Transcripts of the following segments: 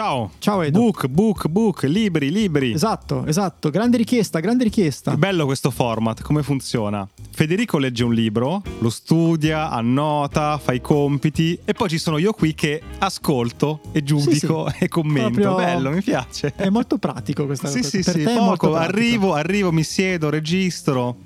Ciao. Ciao Edo. Book, book, book, libri, libri. Esatto, esatto. Grande richiesta, grande richiesta. Che bello questo format, come funziona? Federico legge un libro, lo studia, annota, fa i compiti e poi ci sono io qui che ascolto e giudico Sì, sì. e commento. Proprio- Bello, mi piace. È molto pratico questa Sì, cosa. sì, per sì, è molto poco, arrivo, arrivo, mi siedo, registro.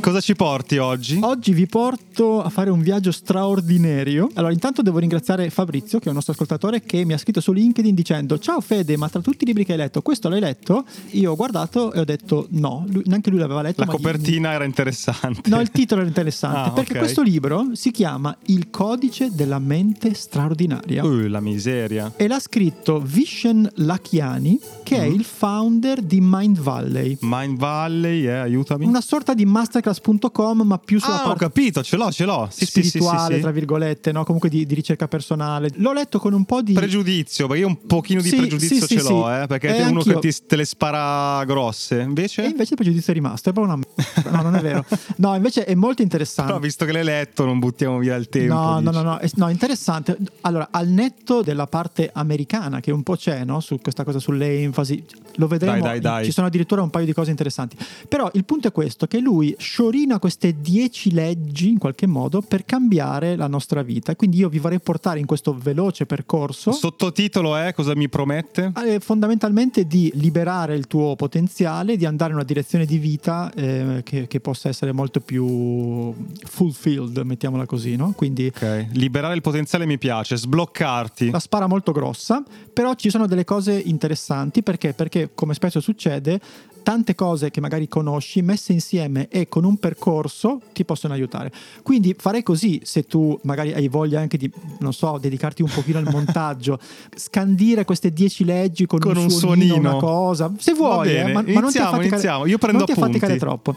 Cosa ci porti oggi? Oggi vi porto a fare un viaggio straordinario. Allora, intanto devo ringraziare Fabrizio, che è un nostro ascoltatore, che mi ha scritto su LinkedIn dicendo: Ciao Fede, ma tra tutti i libri che hai letto, questo l'hai letto? Io ho guardato e ho detto no, lui- neanche lui l'aveva letto. La ma gli- copertina era interessante. No, il titolo era interessante Ah, perché ok. questo libro si chiama Il codice della mente straordinaria. Uh, la miseria. E l'ha scritto Vishen Lakiani, che è Mhm. il founder di Mind Valley. Mind Valley, eh, aiutami. Una sorta di masterclass.com, ma più sulla Ah, ho parte capito, ce l'ho, ce l'ho. Sì, sì, sì, sì, spirituale, tra virgolette, no? comunque di, di ricerca personale. L'ho letto con un po' di. Pregiudizio, perché io un pochino di pregiudizio ce l'ho, eh, perché Eh, è uno anch'io. che ti, te le spara grosse. Invece? E invece il pregiudizio è rimasto, è proprio una. No, non è vero. No, invece è molto interessante. Però visto che l'hai letto, non buttiamo via il tempo. No, no, no, no, è- no, interessante. Allora, al netto della parte americana, che un po' c'è, no? Su questa cosa sulle enfasi, lo vedremo. Dai, dai, dai. Ci sono addirittura un paio di cose interessanti. Però il punto è questo: che lui sciorina queste dieci leggi in qualche modo per cambiare la nostra vita. Quindi io vi vorrei portare in questo veloce percorso. Sottotitolo è cosa mi promette? eh, fondamentalmente di liberare il tuo potenziale, di andare in una direzione di vita eh, che, che possa essere molto più fulfilled, mettiamola così, no? Quindi Ok, liberare il potenziale mi piace, sbloccarti. la spara molto grossa, però ci sono delle cose interessanti perché? Perché come spesso succede, tante cose che magari conosci messe insieme e con un percorso ti possono aiutare. Quindi farei così se tu magari hai voglia anche di, non so, dedicarti un pochino al montaggio, scandire queste dieci leggi con, Con un, un suonino, suonino. una cosa, se vuoi, bene, eh, ma, ma non ti iniziamo, affaticare- iniziamo. Io prendo non ti affaticare troppo.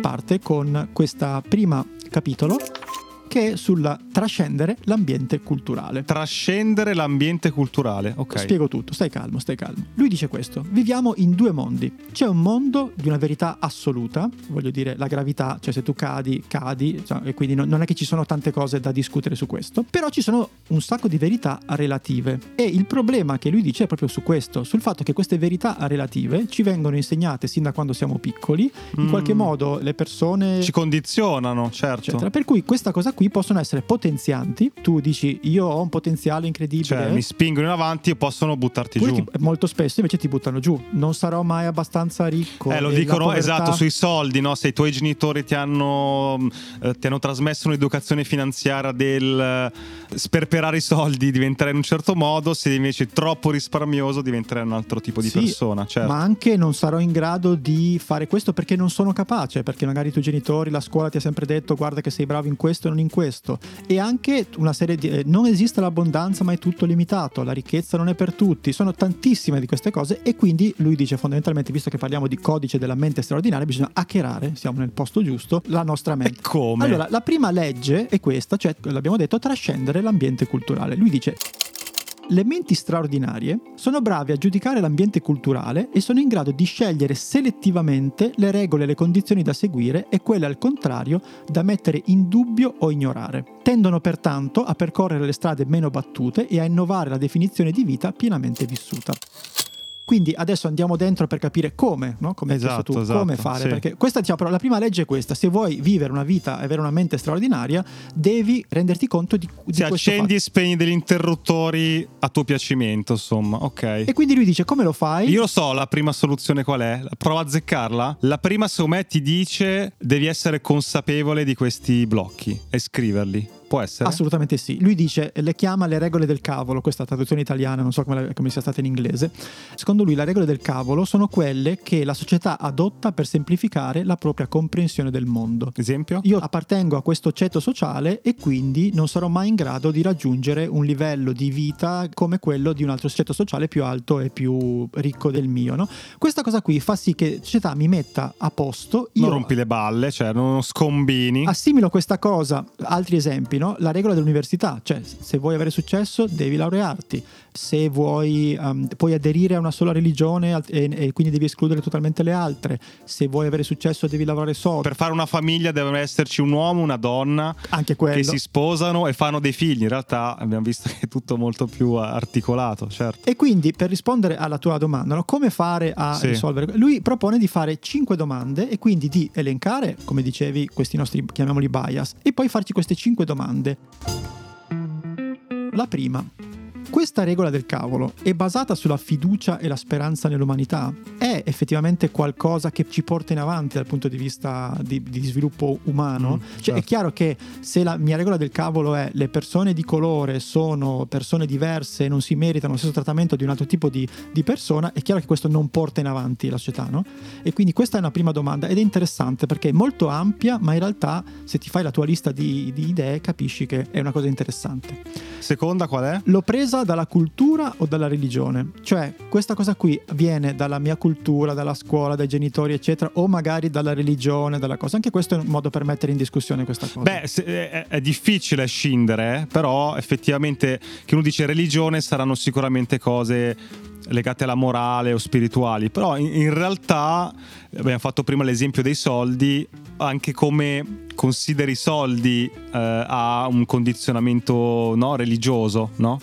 Parte con questo primo capitolo che è sulla trascendere l'ambiente culturale. Trascendere l'ambiente culturale. Ok. Spiego tutto, stai calmo, stai calmo. Lui dice questo: viviamo in due mondi. C'è un mondo di una verità assoluta, voglio dire la gravità, cioè se tu cadi, cadi, cioè, e quindi non non è che ci sono tante cose da discutere su questo, però ci sono un sacco di verità relative. E il problema che lui dice è proprio su questo, sul fatto che queste verità relative ci vengono insegnate sin da quando siamo piccoli, in Mm. qualche modo le persone Ci condizionano, certo. eccetera. Per cui questa cosa qui possono essere potenzianti. Tu dici io ho un potenziale incredibile. Cioè, mi spingono in avanti e possono buttarti giù. ti- molto spesso invece ti buttano giù. Non sarò mai abbastanza ricco. Eh, lo dicono povertà- esatto sui soldi, no? Se i tuoi genitori ti hanno, eh, ti hanno trasmesso un'educazione finanziaria del eh, sperperare i soldi, diventerai in un certo modo, se invece troppo risparmioso diventerai un altro tipo di Sì, persona. Certo. Ma anche non sarò in grado di fare questo perché non sono capace, perché magari i tuoi genitori, la scuola ti ha sempre detto guarda che sei bravo in questo e non in questo. E anche una serie di... eh, non esiste l'abbondanza ma è tutto limitato, la ricchezza non è per tutti, sono tantissime di queste cose e quindi lui dice fondamentalmente, visto che parliamo di codice della mente straordinaria, bisogna hackerare, siamo nel posto giusto, la nostra mente. E come? Allora, la prima legge è questa, cioè l'abbiamo detto, trascendere l'ambiente culturale. Lui dice le menti straordinarie sono bravi a giudicare l'ambiente culturale e sono in grado di scegliere selettivamente le regole e le condizioni da seguire e quelle al contrario da mettere in dubbio o ignorare. Tendono pertanto a percorrere le strade meno battute e a innovare la definizione di vita pienamente vissuta. Quindi adesso andiamo dentro per capire come, no? come Esatto, tu, esatto, come fare. sì. Perché questa, diciamo, la prima legge è questa: se vuoi vivere una vita e avere una mente straordinaria, devi renderti conto di, di questo accendi e spegni degli interruttori a tuo piacimento, insomma, ok. E quindi lui dice: come lo fai? Io lo so, la prima soluzione qual è? Prova a azzeccarla. La prima, secondo me, ti dice devi essere consapevole di questi blocchi e scriverli. Può essere? Assolutamente sì. Lui dice, le chiama le regole del cavolo, questa traduzione italiana, non so come, come sia stata in inglese. Secondo lui le regole del cavolo sono quelle che la società adotta per semplificare la propria comprensione del mondo. Esempio? Io appartengo a questo ceto sociale e quindi non sarò mai in grado di raggiungere un livello di vita come quello di un altro ceto sociale più alto e più ricco del mio. no? Questa cosa qui fa sì che la società mi metta a posto. Io Non rompi le balle, cioè non scombini. Assimilo questa cosa, altri esempi, no? La regola dell'università, cioè se vuoi avere successo devi laurearti, se vuoi um, puoi aderire a una sola religione e, e, quindi devi escludere totalmente le altre, se vuoi avere successo devi lavorare solo. Per fare una famiglia deve esserci un uomo, una donna Anche che si sposano e fanno dei figli. In realtà abbiamo visto che è tutto molto più articolato, certo. E quindi per rispondere alla tua domanda, no? come fare a sì. risolvere? Lui propone di fare cinque domande e quindi di elencare, come dicevi, questi nostri, chiamiamoli bias, e poi farci queste cinque domande. La prima, questa regola del cavolo è basata sulla fiducia e la speranza nell'umanità? È effettivamente qualcosa che ci porta in avanti dal punto di vista di, di sviluppo umano? Mm, cioè, certo. È chiaro che se la mia regola del cavolo è le persone di colore sono persone diverse e non si meritano lo stesso trattamento di un altro tipo di, di persona, è chiaro che questo non porta in avanti la società, no? E quindi questa è una prima domanda ed è interessante perché è molto ampia, ma in realtà se ti fai la tua lista di, di idee capisci che è una cosa interessante. Seconda qual è? L'ho presa cosa dalla cultura o dalla religione? Cioè, questa cosa qui viene dalla mia cultura, dalla scuola, dai genitori, eccetera, o magari dalla religione, dalla cosa. Anche questo è un modo per mettere in discussione questa cosa. Beh, è, è difficile scindere, però effettivamente che uno dice religione saranno sicuramente cose legate alla morale o spirituali, però in, in realtà abbiamo fatto prima l'esempio dei soldi, anche come consideri i soldi eh, ha un condizionamento no, religioso, no?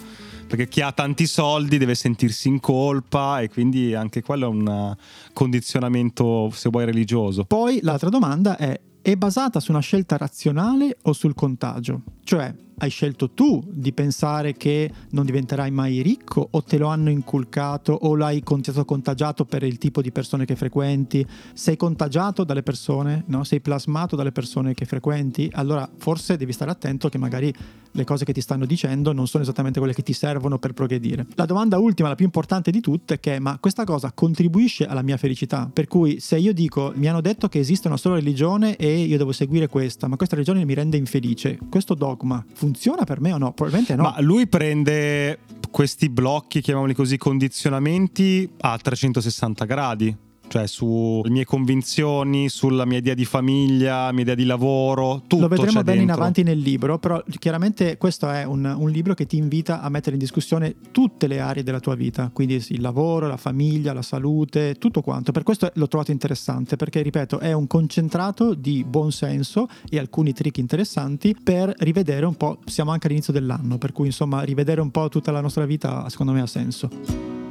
Perché chi ha tanti soldi deve sentirsi in colpa e quindi anche quello è un condizionamento, se vuoi, religioso. Poi l'altra domanda è, è basata su una scelta razionale o sul contagio? Cioè, hai scelto tu di pensare che non diventerai mai ricco o te lo hanno inculcato o l'hai contagiato per il tipo di persone che frequenti? Sei contagiato dalle persone? No? Sei plasmato dalle persone che frequenti? Allora forse devi stare attento che magari le cose che ti stanno dicendo non sono esattamente quelle che ti servono per progredire. La domanda ultima, la più importante di tutte, è che ma questa cosa contribuisce alla mia felicità? Per cui se io dico mi hanno detto che esiste una sola religione e io devo seguire questa, ma questa religione mi rende infelice, questo dogma funziona per me o no? Probabilmente no. Ma lui prende questi blocchi, chiamiamoli così, condizionamenti a 360 gradi cioè sulle mie convinzioni, sulla mia idea di famiglia, mia idea di lavoro, tutto. Lo vedremo bene dentro. in avanti nel libro, però chiaramente questo è un, un, libro che ti invita a mettere in discussione tutte le aree della tua vita, quindi il lavoro, la famiglia, la salute, tutto quanto. Per questo l'ho trovato interessante, perché ripeto, è un concentrato di buon senso e alcuni trick interessanti per rivedere un po', siamo anche all'inizio dell'anno, per cui insomma rivedere un po' tutta la nostra vita secondo me ha senso.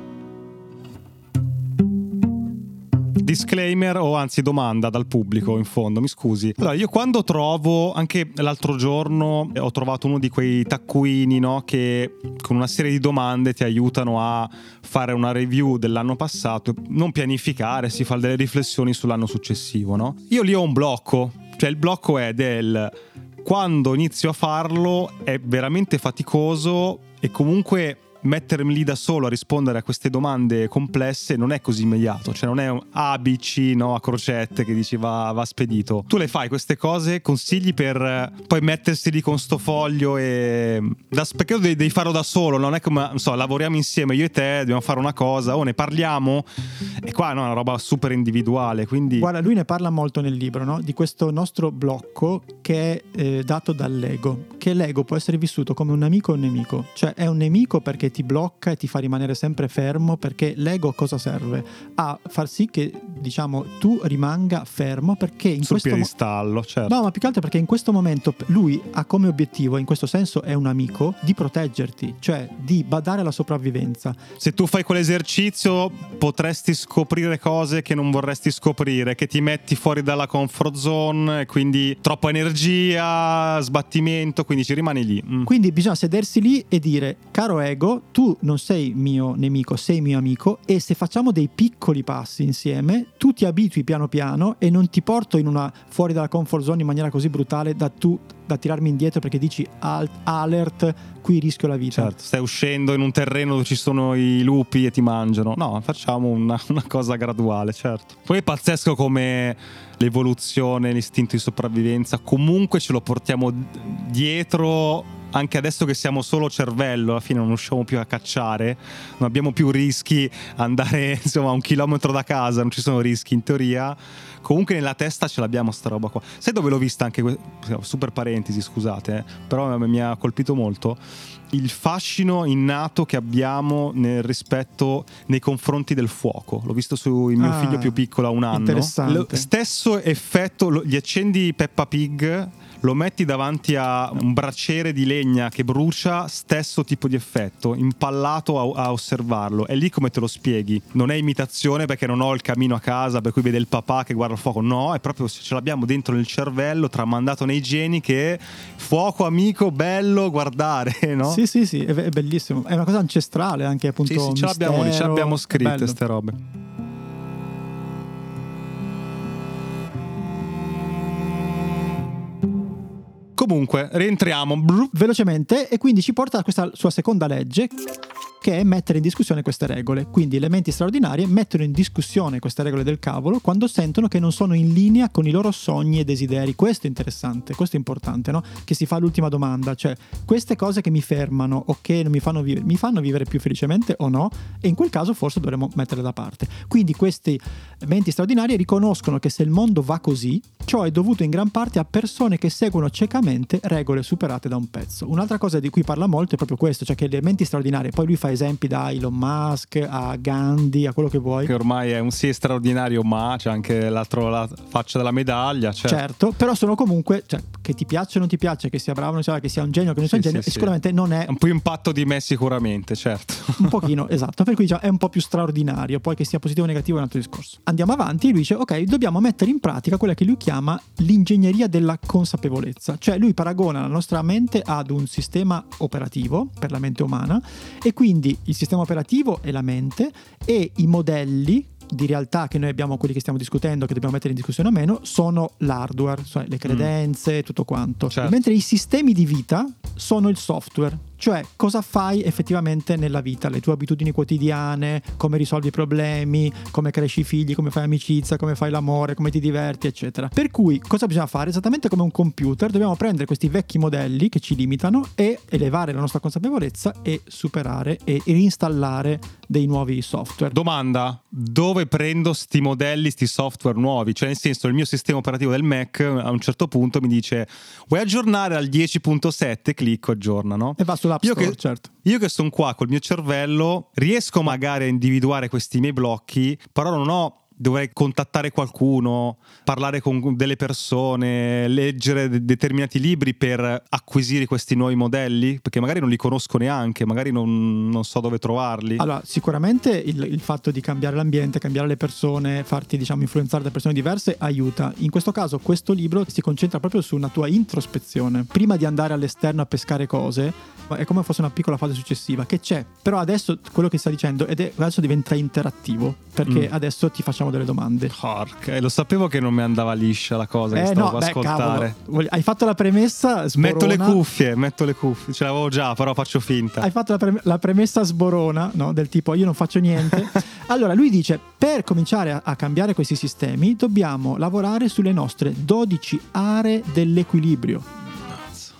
Disclaimer o anzi domanda dal pubblico in fondo, mi scusi. Allora, io quando trovo, anche l'altro giorno ho trovato uno di quei taccuini no, che con una serie di domande ti aiutano a fare una review dell'anno passato, non pianificare, si fa delle riflessioni sull'anno successivo. No? Io lì ho un blocco, cioè il blocco è del quando inizio a farlo è veramente faticoso e comunque mettermi lì da solo a rispondere a queste domande complesse non è così immediato, cioè non è un A, B, C, no, a crocette che dici va, va spedito. Tu le fai queste cose, consigli per eh, poi mettersi lì con sto foglio e... Da, perché devi, devi farlo da solo, non è come, non so, lavoriamo insieme io e te, dobbiamo fare una cosa, o ne parliamo, e qua no, è una roba super individuale, quindi... Guarda, lui ne parla molto nel libro, no? Di questo nostro blocco che è eh, dato dall'ego, che l'ego può essere vissuto come un amico o un nemico, cioè è un nemico perché ti blocca e ti fa rimanere sempre fermo perché l'ego cosa serve? A far sì che diciamo tu rimanga fermo perché in Sul questo piedistallo, mo- certo. No, ma più che altro perché in questo momento lui ha come obiettivo, in questo senso è un amico, di proteggerti, cioè di badare alla sopravvivenza. Se tu fai quell'esercizio potresti scoprire cose che non vorresti scoprire, che ti metti fuori dalla comfort zone, quindi troppa energia, sbattimento, quindi ci rimani lì. Mm. Quindi bisogna sedersi lì e dire, caro ego, tu non sei mio nemico, sei mio amico e se facciamo dei piccoli passi insieme, tu ti abitui piano piano e non ti porto una fuori dalla comfort zone in maniera così brutale da tu da tirarmi indietro perché dici alt, alert, qui rischio la vita. Certo, stai uscendo in un terreno dove ci sono i lupi e ti mangiano. No, facciamo una, una cosa graduale, certo. Poi è pazzesco come l'evoluzione, l'istinto di sopravvivenza, comunque ce lo portiamo dietro anche adesso che siamo solo cervello, alla fine non usciamo più a cacciare, non abbiamo più rischi andare insomma a un chilometro da casa, non ci sono rischi in teoria. Comunque nella testa ce l'abbiamo sta roba qua. Sai dove l'ho vista anche? Super parentesi, scusate, eh, però mi ha colpito molto il fascino innato che abbiamo nel rispetto nei confronti del fuoco. L'ho visto su mio ah, figlio più piccolo a un anno. Lo stesso effetto, gli accendi Peppa Pig lo metti davanti a un braciere di legna che brucia, stesso tipo di effetto, impallato a, a, osservarlo. E lì come te lo spieghi? Non è imitazione perché non ho il camino a casa per cui vede il papà che guarda il fuoco, no, è proprio ce l'abbiamo dentro nel cervello, tramandato nei geni che fuoco amico, bello guardare, no? Sì, sì, sì, è, bellissimo. È una cosa ancestrale anche appunto. Sì, sì, ce l'abbiamo lì, ce l'abbiamo scritte queste robe. Comunque, rientriamo. Velocemente e quindi ci porta a questa sua seconda legge che è mettere in discussione queste regole. Quindi elementi straordinari mettono in discussione queste regole del cavolo quando sentono che non sono in linea con i loro sogni e desideri. Questo è interessante, questo è importante, no? Che si fa l'ultima domanda, cioè queste cose che mi fermano o che mi fanno vivere, mi fanno vivere più felicemente o no? E in quel caso forse dovremmo metterle da parte. Quindi questi menti straordinari riconoscono che se il mondo va così, ciò è dovuto in gran parte a persone che seguono ciecamente regole superate da un pezzo. Un'altra cosa di cui parla molto è proprio questo, cioè che gli elementi straordinari, poi lui fa esempi da Elon Musk a Gandhi, a quello che vuoi. Che ormai è un sì straordinario, ma c'è anche l'altro la faccia della medaglia. Certo, certo però sono comunque, cioè, che ti piaccia o non ti piace, che sia bravo o non sia, che sia un genio, che non sia sì, un genio, sì, sicuramente sì. non è... Un po' impatto di me sicuramente, certo. un pochino, esatto, per cui diciamo, è un po' più straordinario, poi che sia positivo o negativo è un altro discorso. Andiamo avanti, lui dice, ok, dobbiamo mettere in pratica quella che lui chiama l'ingegneria della consapevolezza, cioè lui paragona la nostra mente ad un sistema operativo per la mente umana e quindi il sistema operativo è la mente e i modelli di realtà che noi abbiamo, quelli che stiamo discutendo, che dobbiamo mettere in discussione o meno, sono l'hardware, cioè le credenze, mm. tutto quanto. Certo. Mentre i sistemi di vita sono il software, cioè cosa fai effettivamente nella vita, le tue abitudini quotidiane, come risolvi i problemi, come cresci i figli, come fai amicizia, come fai l'amore, come ti diverti, eccetera. Per cui cosa bisogna fare? Esattamente come un computer, dobbiamo prendere questi vecchi modelli che ci limitano e elevare la nostra consapevolezza e superare e reinstallare dei nuovi software. Domanda, dove prendo sti modelli, sti software nuovi? Cioè nel senso il mio sistema operativo del Mac a un certo punto mi dice vuoi aggiornare al 10.7, clicco aggiorna, no? E va sull'App io Store, che, certo. Io che sono qua col mio cervello riesco magari a individuare questi miei blocchi, però non ho dovrei contattare qualcuno, parlare con delle persone, leggere de- determinati libri per acquisire questi nuovi modelli? Perché magari non li conosco neanche, magari non, non so dove trovarli. Allora, sicuramente il, il, fatto di cambiare l'ambiente, cambiare le persone, farti diciamo influenzare da persone diverse aiuta. In questo caso questo libro si concentra proprio su una tua introspezione. Prima di andare all'esterno a pescare cose, è come fosse una piccola fase successiva che c'è. Però adesso quello che sta dicendo, ed è, adesso diventa interattivo, perché mm. adesso ti facciamo delle domande. Porca, lo sapevo che non mi andava liscia la cosa, eh, stavo no, beh, ascoltare. Cavolo. Hai fatto la premessa sborona. Metto le cuffie, metto le cuffie, ce l'avevo già, però faccio finta. Hai fatto la, pre- la premessa sborona, no? Del tipo io non faccio niente. allora lui dice, per cominciare a, a cambiare questi sistemi dobbiamo lavorare sulle nostre 12 aree dell'equilibrio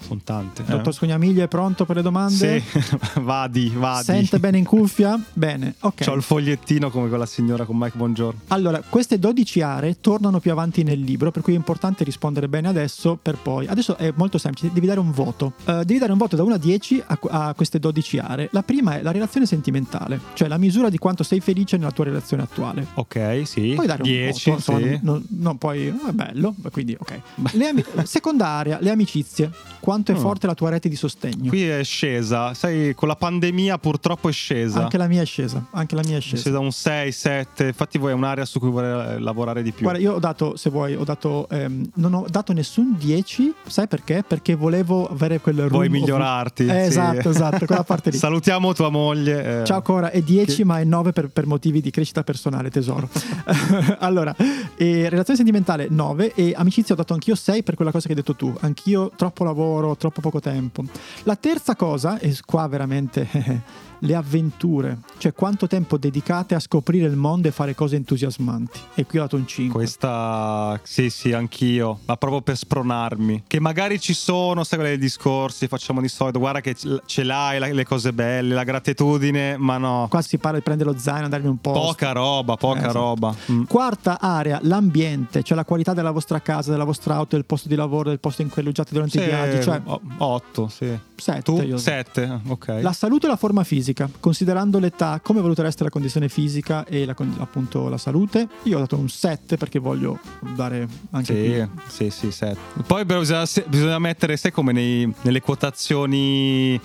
sono tante. Eh. Dottor Scognamiglio è pronto per le domande? Sì, vadi, vadi. Sente bene in cuffia? Bene, ok. Ho il fogliettino come quella signora con Mike Buongiorno. Allora, queste 12 aree tornano più avanti nel libro, per cui è importante rispondere bene adesso per poi. Adesso è molto semplice, devi dare un voto. Uh, devi dare un voto da 1 a 10 a, a, queste 12 aree. La prima è la relazione sentimentale, cioè la misura di quanto sei felice nella tua relazione attuale. Ok, sì. Puoi dare 10, un voto, insomma, sì. non, non, poi è bello, quindi ok. Ami- seconda area, le amicizie quanto è mm. forte la tua rete di sostegno. Qui è scesa, sai, con la pandemia purtroppo è scesa. Anche la mia è scesa, anche la mia è scesa. È scesa un 6, 7, infatti voi è un'area su cui vorrei lavorare di più. Guarda, io ho dato, se vuoi, ho dato, ehm, non ho dato nessun 10, sai perché? Perché volevo avere quel ruolo. Vuoi migliorarti. Eh, sì. Esatto, esatto, quella parte lì. Salutiamo tua moglie. Eh. Ciao Cora, è 10 che... ma è 9 per, per, motivi di crescita personale, tesoro. allora, relazione sentimentale 9 e amicizia ho dato anch'io 6 per quella cosa che hai detto tu. Anch'io troppo lavoro, troppo poco tempo. La terza cosa, e qua veramente le avventure, cioè quanto tempo dedicate a scoprire il mondo e fare cose entusiasmanti. E qui ho dato un 5. Questa, sì, sì, anch'io, ma proprio per spronarmi. Che magari ci sono, sai, quei discorsi, facciamo di solito, guarda che ce l'hai, le cose belle, la gratitudine, ma no. Qua si parla di prendere lo zaino, andarmi un po'. Poca roba, poca eh, esatto. roba. Mm. Quarta area, l'ambiente, cioè la qualità della vostra casa, della vostra auto, del posto di lavoro, del posto in cui alloggiate durante sì, i viaggi. Cioè... 8, sì. 7. Tu? 7, ok. La salute e la forma fisica, considerando l'età, come valutereste la condizione fisica e la, appunto la salute? Io ho dato un 7 perché voglio dare anche sì, qui. Sì, sì, 7. Poi però bisogna, bisogna mettere, sai come nei, nelle quotazioni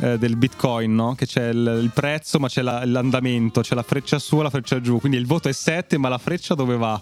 eh, del bitcoin, no? Che c'è il, il prezzo ma c'è la, l'andamento, c'è la freccia su e la freccia giù, quindi il voto è 7 ma la freccia dove va?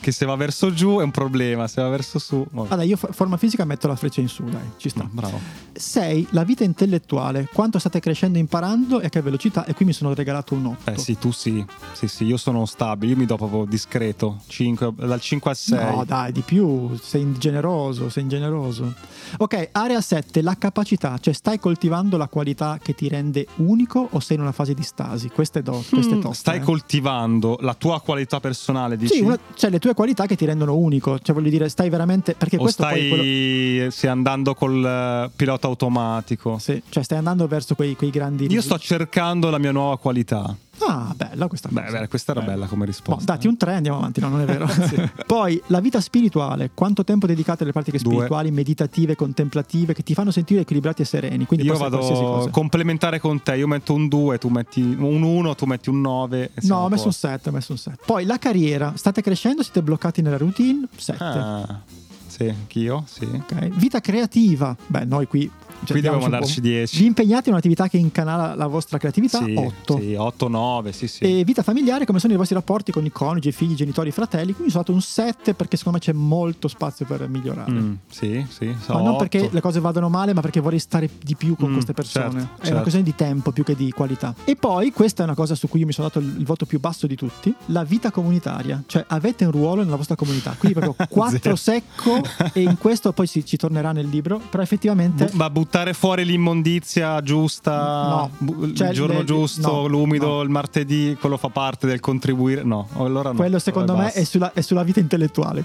Che se va verso giù è un problema, se va verso su. Vabbè, oh. io forma fisica metto la freccia in su, dai, ci sta. No, bravo. 6. La vita intellettuale, quanto state crescendo imparando e a che velocità, e qui mi sono regalato un 8. Eh sì, tu sì, sì, sì, io sono stabile, io mi do proprio discreto, 5, dal 5 al 6. No, dai, di più, sei ingeneroso, sei ingeneroso. Ok, area 7, la capacità, cioè stai coltivando la qualità che ti rende unico o sei in una fase di stasi? Queste do, queste mm, toste, Stai eh. coltivando la tua qualità personale, dici? Sì, una, cioè le tue qualità che ti rendono unico, cioè voglio dire, stai veramente perché o questo stai quello... sì, andando col uh, pilota automatico. Sì, cioè stai andando verso quei, quei grandi Io sto cercando la mia nuova qualità. Ah, bella questa cosa. Beh, questa era bella, bella come risposta. Boh, dati un 3, andiamo avanti. No, non è vero. sì. Poi la vita spirituale. Quanto tempo dedicate alle pratiche Due. spirituali, meditative, contemplative, che ti fanno sentire equilibrati e sereni? Quindi Io vado complementare con te. Io metto un 2, tu metti un 1, tu metti un 9. No, ho messo un 7, ho messo un 7. Poi la carriera. State crescendo, siete bloccati nella routine? 7. Ah, sì, anch'io, sì. Okay. Vita creativa. Beh, noi qui Qui dobbiamo darci 10. Vi impegnate in un'attività che incanala la vostra creatività? Sì, 8. Sì, 8, 9, sì, sì. E vita familiare, come sono i vostri rapporti con i coniugi, figli, genitori, fratelli? Quindi sono dato un 7 perché secondo me c'è molto spazio per migliorare. Mm, sì, sì. So ma non perché le cose vadano male, ma perché vorrei stare di più con mm, queste persone. Certo, è certo. una questione di tempo più che di qualità. E poi, questa è una cosa su cui io mi sono dato il, il voto più basso di tutti, la vita comunitaria. Cioè avete un ruolo nella vostra comunità. Quindi proprio 4 secco e in questo poi si, ci tornerà nel libro, però effettivamente... Bu- ma buttare fuori l'immondizia giusta, no. cioè, il giorno le, giusto, no, l'umido, no. il martedì, quello fa parte del contribuire. No, allora no. Quello secondo me è sulla, è sulla, vita intellettuale.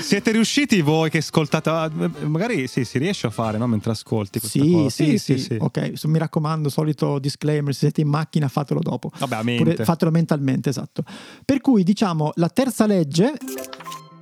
Siete riusciti voi che ascoltate? Ah, magari sì, si riesce a fare no? mentre ascolti sì. Sì, sì, sì, sì. Ok, mi raccomando, solito disclaimer: se siete in macchina, fatelo dopo. Vabbè, mente. Pure, fatelo mentalmente, esatto. Per cui, diciamo, la terza legge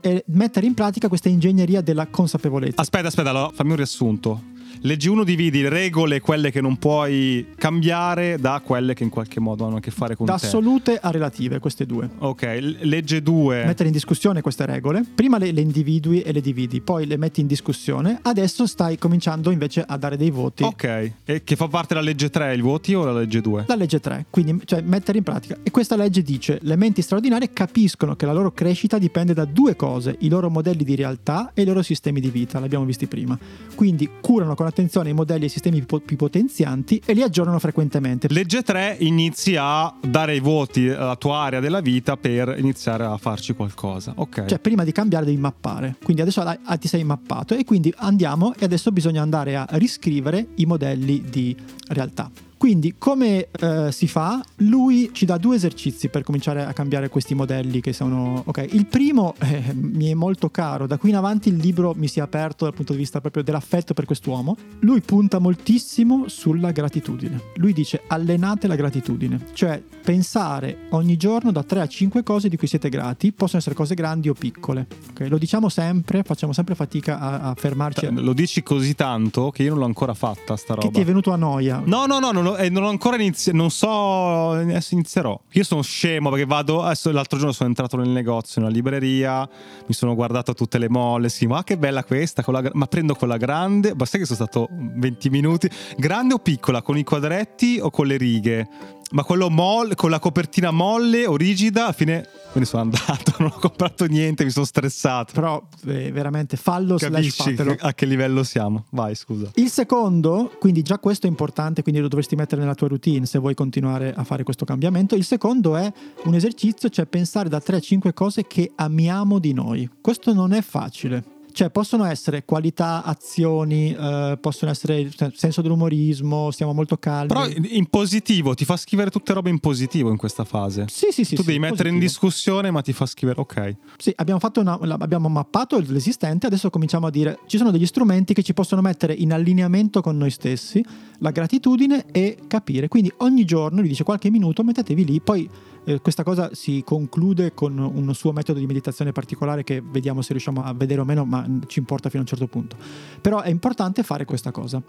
è mettere in pratica questa ingegneria della consapevolezza. Aspetta, aspetta, allora, fammi un riassunto legge 1 dividi regole, quelle che non puoi cambiare, da quelle che in qualche modo hanno a che fare con da te. Da assolute a relative, queste due. Ok, legge 2. Mettere in discussione queste regole. Prima le, le, individui e le dividi, poi le metti in discussione. Adesso stai cominciando invece a dare dei voti. Ok, e che fa parte della legge 3 i voti o la legge 2? La legge 3, quindi cioè mettere in pratica. E questa legge dice: le menti straordinarie capiscono che la loro crescita dipende da due cose: i loro modelli di realtà e i loro sistemi di vita. L'abbiamo visti prima. Quindi curano con attenzione i modelli e i sistemi più potenzianti e li aggiornano frequentemente. Legge 3 inizi a dare i voti alla tua area della vita per iniziare a farci qualcosa. Ok. Cioè, prima di cambiare devi mappare. Quindi adesso ti sei mappato e quindi andiamo e adesso bisogna andare a riscrivere i modelli di realtà. Quindi come eh, si fa? Lui ci dà due esercizi per cominciare a cambiare questi modelli che sono... Ok, il primo eh, mi è molto caro, da qui in avanti il libro mi si è aperto dal punto di vista proprio dell'affetto per quest'uomo. Lui punta moltissimo sulla gratitudine. Lui dice allenate la gratitudine, cioè pensare ogni giorno da 3 a 5 cose di cui siete grati, possono essere cose grandi o piccole. Okay? Lo diciamo sempre, facciamo sempre fatica a, a fermarci. Lo dici così tanto che io non l'ho ancora fatta sta roba. Che ti è venuto a noia. No, no, no, non ho, eh, non ho ancora iniziato, non so, adesso inizierò. Io sono scemo perché vado, adesso l'altro giorno sono entrato nel negozio, in una libreria, mi sono guardato tutte le molle, sì, ma che bella questa, la, ma prendo quella grande, sai che sono stato 20 minuti, grande o piccola, con i quadretti o con le righe? Ma quello molle, con la copertina molle o rigida, alla fine me ne sono andato, non ho comprato niente, mi sono stressato. Però eh, veramente fallo Capisci a che livello siamo? Vai, scusa. Il secondo, quindi già questo è importante, quindi lo dovresti mettere nella tua routine se vuoi continuare a fare questo cambiamento. Il secondo è un esercizio, cioè pensare da 3 a 5 cose che amiamo di noi. Questo non è facile Cioè, possono essere qualità, azioni, eh, possono essere senso dell'umorismo, stiamo molto calmi. Però in positivo, ti fa scrivere tutte robe in positivo in questa fase. Sì, sì, sì. Tu sì, devi mettere in positivo. discussione, ma ti fa scrivere, ok. Sì, abbiamo, fatto una- abbiamo mappato l'esistente, adesso cominciamo a dire ci sono degli strumenti che ci possono mettere in allineamento con noi stessi, la gratitudine e capire. Quindi ogni giorno, gli dice qualche minuto, mettetevi lì, poi eh, questa cosa si conclude con un suo metodo di meditazione particolare che vediamo se riusciamo a vedere o meno, ma ci importa fino a un certo punto. Però è importante fare questa cosa.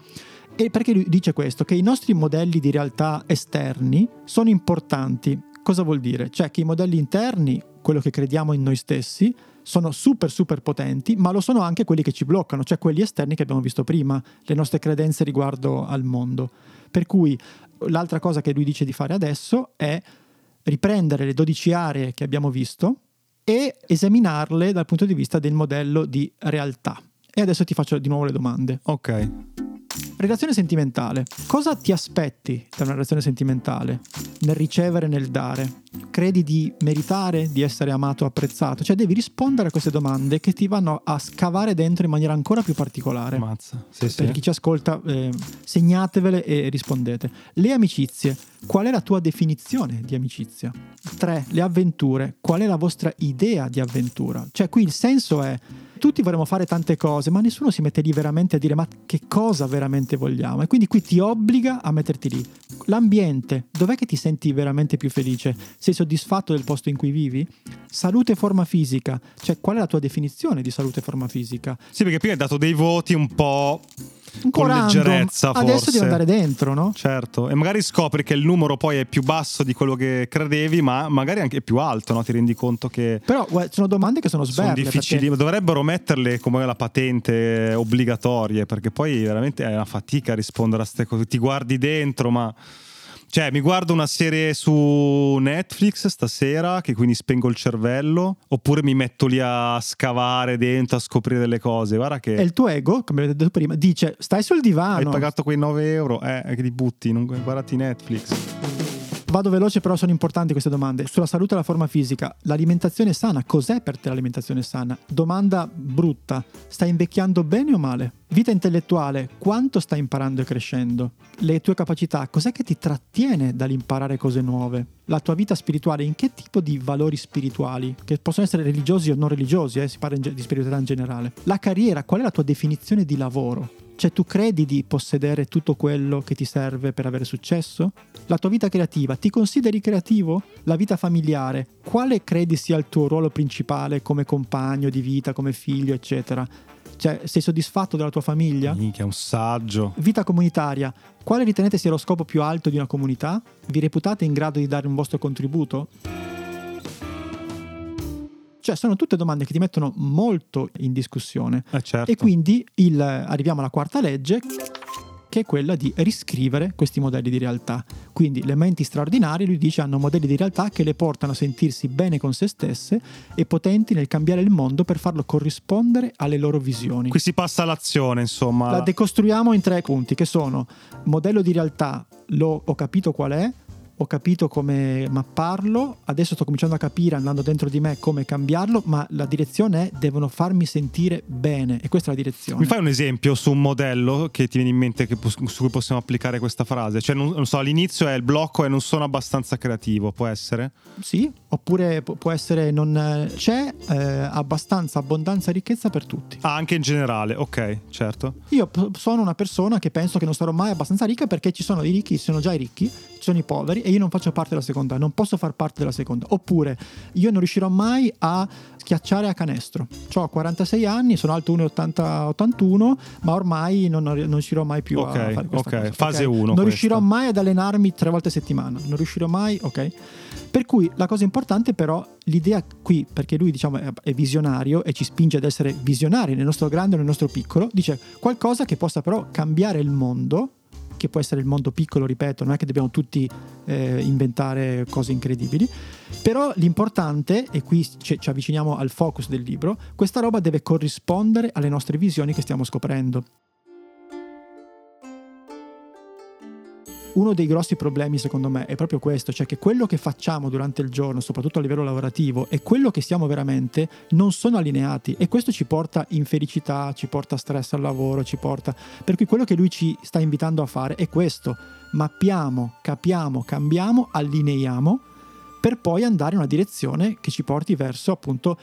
E perché lui dice questo? Che i nostri modelli di realtà esterni sono importanti. Cosa vuol dire? Cioè che i modelli interni, quello che crediamo in noi stessi, sono super super potenti, ma lo sono anche quelli che ci bloccano, cioè quelli esterni che abbiamo visto prima, le nostre credenze riguardo al mondo. Per cui l'altra cosa che lui dice di fare adesso è riprendere le 12 aree che abbiamo visto e esaminarle dal punto di vista del modello di realtà. E adesso ti faccio di nuovo le domande. Ok. Relazione sentimentale. Cosa ti aspetti da una relazione sentimentale? Nel ricevere, nel dare? Credi di meritare di essere amato o apprezzato? Cioè devi rispondere a queste domande che ti vanno a scavare dentro in maniera ancora più particolare. Mazza. Sì, sì. Per chi ci ascolta, eh, segnatevele e rispondete. Le amicizie. Qual è la tua definizione di amicizia? 3. Le avventure. Qual è la vostra idea di avventura? Cioè qui il senso è tutti vorremmo fare tante cose, ma nessuno si mette lì veramente a dire ma che cosa veramente vogliamo. E quindi qui ti obbliga a metterti lì. L'ambiente, dov'è che ti senti veramente più felice? Sei soddisfatto del posto in cui vivi? Salute e forma fisica, cioè qual è la tua definizione di salute e forma fisica? Sì, perché prima hai dato dei voti un po'. Con leggerezza, Adesso forse. devi andare dentro, no? Certo, e magari scopri che il numero poi è più basso di quello che credevi, ma magari anche più alto, no? Ti rendi conto che Però sono domande che sono sono sberle. difficili. perché- Dovrebbero metterle come la patente obbligatorie, perché poi veramente è una fatica rispondere a queste cose. Ti guardi dentro, ma. Cioè, mi guardo una serie su Netflix stasera, che quindi spengo il cervello, oppure mi metto lì a scavare dentro, a scoprire delle cose. Guarda che. E il tuo ego, come avete detto prima, dice stai sul divano. Hai pagato quei 9 euro, eh, che li butti, non guardati Netflix. Vado veloce, però sono importanti queste domande. Sulla salute e la forma fisica, l'alimentazione sana, cos'è per te l'alimentazione sana? Domanda brutta, stai invecchiando bene o male? Vita intellettuale, quanto stai imparando e crescendo? Le tue capacità, cos'è che ti trattiene dall'imparare cose nuove? La tua vita spirituale, in che tipo di valori spirituali, che possono essere religiosi o non religiosi, eh, si parla di spiritualità in generale? La carriera, qual è la tua definizione di lavoro? Cioè tu credi di possedere tutto quello che ti serve per avere successo? La tua vita creativa, ti consideri creativo? La vita familiare, quale credi sia il tuo ruolo principale come compagno di vita, come figlio, eccetera? Cioè sei soddisfatto della tua famiglia? Minchia, un saggio. Vita comunitaria, quale ritenete sia lo scopo più alto di una comunità? Vi reputate in grado di dare un vostro contributo? Cioè sono tutte domande che ti mettono molto in discussione. Eh, certo. E quindi il- arriviamo alla quarta legge, che è quella di riscrivere questi modelli di realtà. Quindi le menti straordinarie, lui dice, hanno modelli di realtà che le portano a sentirsi bene con se stesse e potenti nel cambiare il mondo per farlo corrispondere alle loro visioni. Qui si passa all'azione, insomma. La decostruiamo in tre punti, che sono modello di realtà, lo, ho capito qual è, ho capito come mapparlo, adesso sto cominciando a capire andando dentro di me come cambiarlo, ma la direzione è devono farmi sentire bene e questa è la direzione. Mi fai un esempio su un modello che ti viene in mente che su cui possiamo applicare questa frase? Cioè, non, non so, all'inizio è il blocco e non sono abbastanza creativo, può essere? Sì, oppure pu- può essere non c'è eh, abbastanza abbondanza e ricchezza per tutti. Ah, anche in generale, ok, certo. Io p- sono una persona che penso che non sarò mai abbastanza ricca perché ci sono i ricchi, sono già i ricchi, ci sono i poveri e io non faccio parte della seconda, non posso far parte della seconda. Oppure io non riuscirò mai a schiacciare a canestro. Ho 46 anni, sono alto 1,80-81, ma ormai non, non riuscirò mai più Ok, a fare questa ok, cosa. fase ok? uno Non questa. riuscirò mai ad allenarmi tre volte a settimana, non riuscirò mai, ok? Per cui la cosa importante però, l'idea qui, perché lui diciamo è, è visionario e ci spinge ad essere visionari nel nostro grande o nel nostro piccolo, dice qualcosa che possa però cambiare il mondo, che può essere il mondo piccolo, ripeto, non è che dobbiamo tutti eh, inventare cose incredibili, però l'importante, e qui ci, ci avviciniamo al focus del libro, questa roba deve corrispondere alle nostre visioni che stiamo scoprendo. Uno dei grossi problemi secondo me è proprio questo, cioè che quello che facciamo durante il giorno, soprattutto a livello lavorativo, e quello che siamo veramente non sono allineati e questo ci porta infelicità, ci porta stress al lavoro, ci porta... Per cui quello che lui ci sta invitando a fare è questo, mappiamo, capiamo, cambiamo, allineiamo per poi andare in una direzione che ci porti verso appunto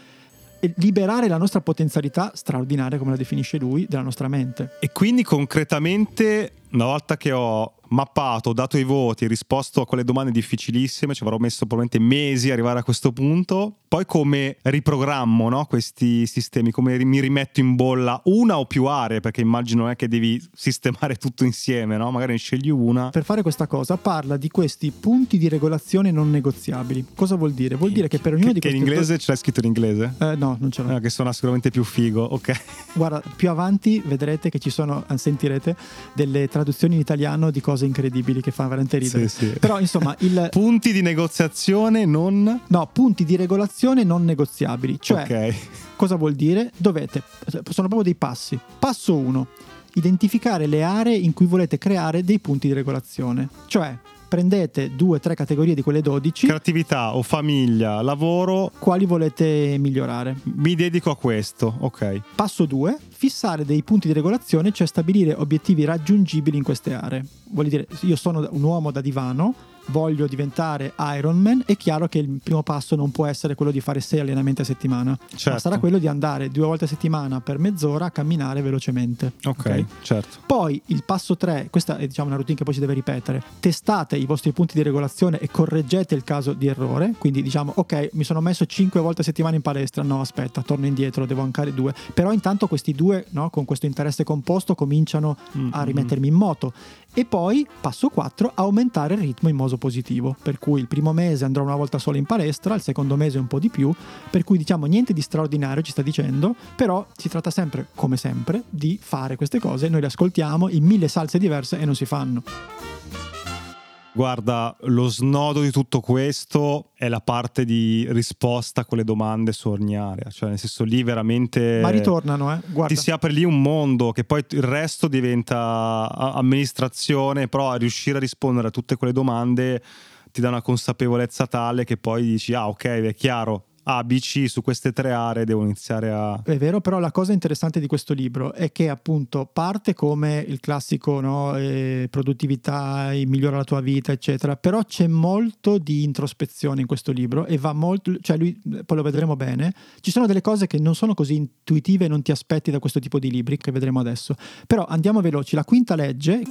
liberare la nostra potenzialità straordinaria, come la definisce lui, della nostra mente. E quindi concretamente, una volta che ho mappato, dato i voti, risposto a quelle domande difficilissime, ci avrò messo probabilmente mesi a arrivare a questo punto. Poi come riprogrammo no, questi sistemi, come mi rimetto in bolla una o più aree, perché immagino non è che devi sistemare tutto insieme, no? magari ne scegli una. Per fare questa cosa parla di questi punti di regolazione non negoziabili. Cosa vuol dire? Vuol dire che per ognuno che, di questi... Che in inglese punti... ce l'hai scritto in inglese? Eh, no, non ce l'ho. Eh, che suona sicuramente più figo, ok. Guarda, più avanti vedrete che ci sono, sentirete, delle traduzioni in italiano di cose cose incredibili che fa veramente ridere. Sì, sì. Però insomma, il... punti di negoziazione non... No, punti di regolazione non negoziabili. Cioè, okay. cosa vuol dire? Dovete, sono proprio dei passi. Passo 1, identificare le aree in cui volete creare dei punti di regolazione. Cioè, prendete due o tre categorie di quelle 12. Creatività o famiglia, lavoro. Quali volete migliorare? Mi dedico a questo, ok. Passo 2, fissare dei punti di regolazione, cioè stabilire obiettivi raggiungibili in queste aree. Vuol dire, io sono un uomo da divano, voglio diventare Ironman, è chiaro che il primo passo non può essere quello di fare sei allenamenti a settimana, certo. ma sarà quello di andare due volte a settimana per mezz'ora a camminare velocemente. Ok, okay? certo. Poi il passo 3, questa è diciamo una routine che poi si deve ripetere, testate i vostri punti di regolazione e correggete il caso di errore, quindi diciamo ok, mi sono messo cinque volte a settimana in palestra, no aspetta, torno indietro, devo ancare due, però intanto questi due, no, con questo interesse composto, cominciano mm-hmm. a rimettermi in moto. E poi, passo 4, aumentare il ritmo in modo positivo, per cui il primo mese andrò una volta sola in palestra, il secondo mese un po' di più, per cui diciamo niente di straordinario ci sta dicendo, però si tratta sempre, come sempre, di fare queste cose, noi le ascoltiamo in mille salse diverse e non si fanno. Guarda, lo snodo di tutto questo è la parte di risposta a quelle domande su ogni area, cioè nel senso lì veramente... Ma ritornano, eh? Guarda. Ti si apre lì un mondo che poi il resto diventa amministrazione, però a riuscire a rispondere a tutte quelle domande ti dà una consapevolezza tale che poi dici, ah ok, è chiaro, a, B, C su queste tre aree devo iniziare a... È vero, però la cosa interessante di questo libro è che appunto parte come il classico no, eh, produttività, migliora la tua vita, eccetera, però c'è molto di introspezione in questo libro e va molto, cioè lui, poi lo vedremo bene, ci sono delle cose che non sono così intuitive e non ti aspetti da questo tipo di libri che vedremo adesso. Però andiamo veloci, la quinta legge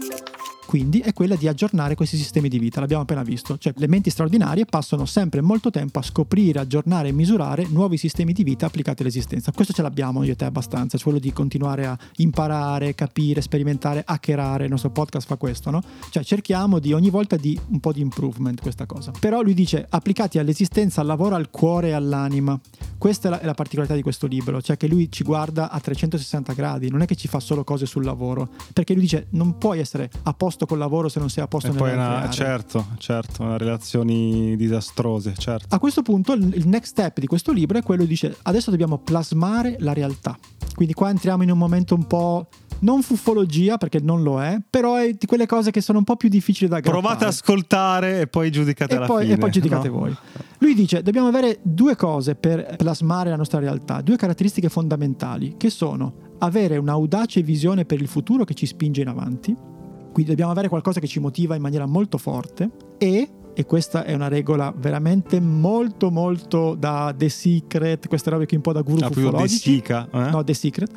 quindi è quella di aggiornare questi sistemi di vita, l'abbiamo appena visto, cioè le menti straordinarie passano sempre molto tempo a scoprire, aggiornare e misurare nuovi sistemi di vita applicati all'esistenza. Questo ce l'abbiamo io e te abbastanza, cioè quello di continuare a imparare, capire, sperimentare, hackerare, il nostro podcast fa questo, no? Cioè cerchiamo di ogni volta di un po' di improvement questa cosa. Però lui dice applicati all'esistenza, al lavoro, al cuore e all'anima. Questa è la, è la particolarità di questo libro, cioè che lui ci guarda a 360 gradi, non è che ci fa solo cose sul lavoro, perché lui dice non puoi essere a posto posto col lavoro se non sei a posto e poi una, certo, certo, relazioni disastrose, certo. A questo punto il next step di questo libro è quello di dire adesso dobbiamo plasmare la realtà. Quindi qua entriamo in un momento un po' non fuffologia perché non lo è, però è di quelle cose che sono un po' più difficili da aggrappare. Provate ad ascoltare e poi giudicate e alla poi, fine. E poi giudicate no? voi. Lui dice dobbiamo avere due cose per plasmare la nostra realtà, due caratteristiche fondamentali che sono avere un'audace visione per il futuro che ci spinge in avanti quindi dobbiamo avere qualcosa che ci motiva in maniera molto forte e e questa è una regola veramente molto molto da The Secret, queste robe qui un po' da guru ah, ufologici. Sika, eh? No, The Secret.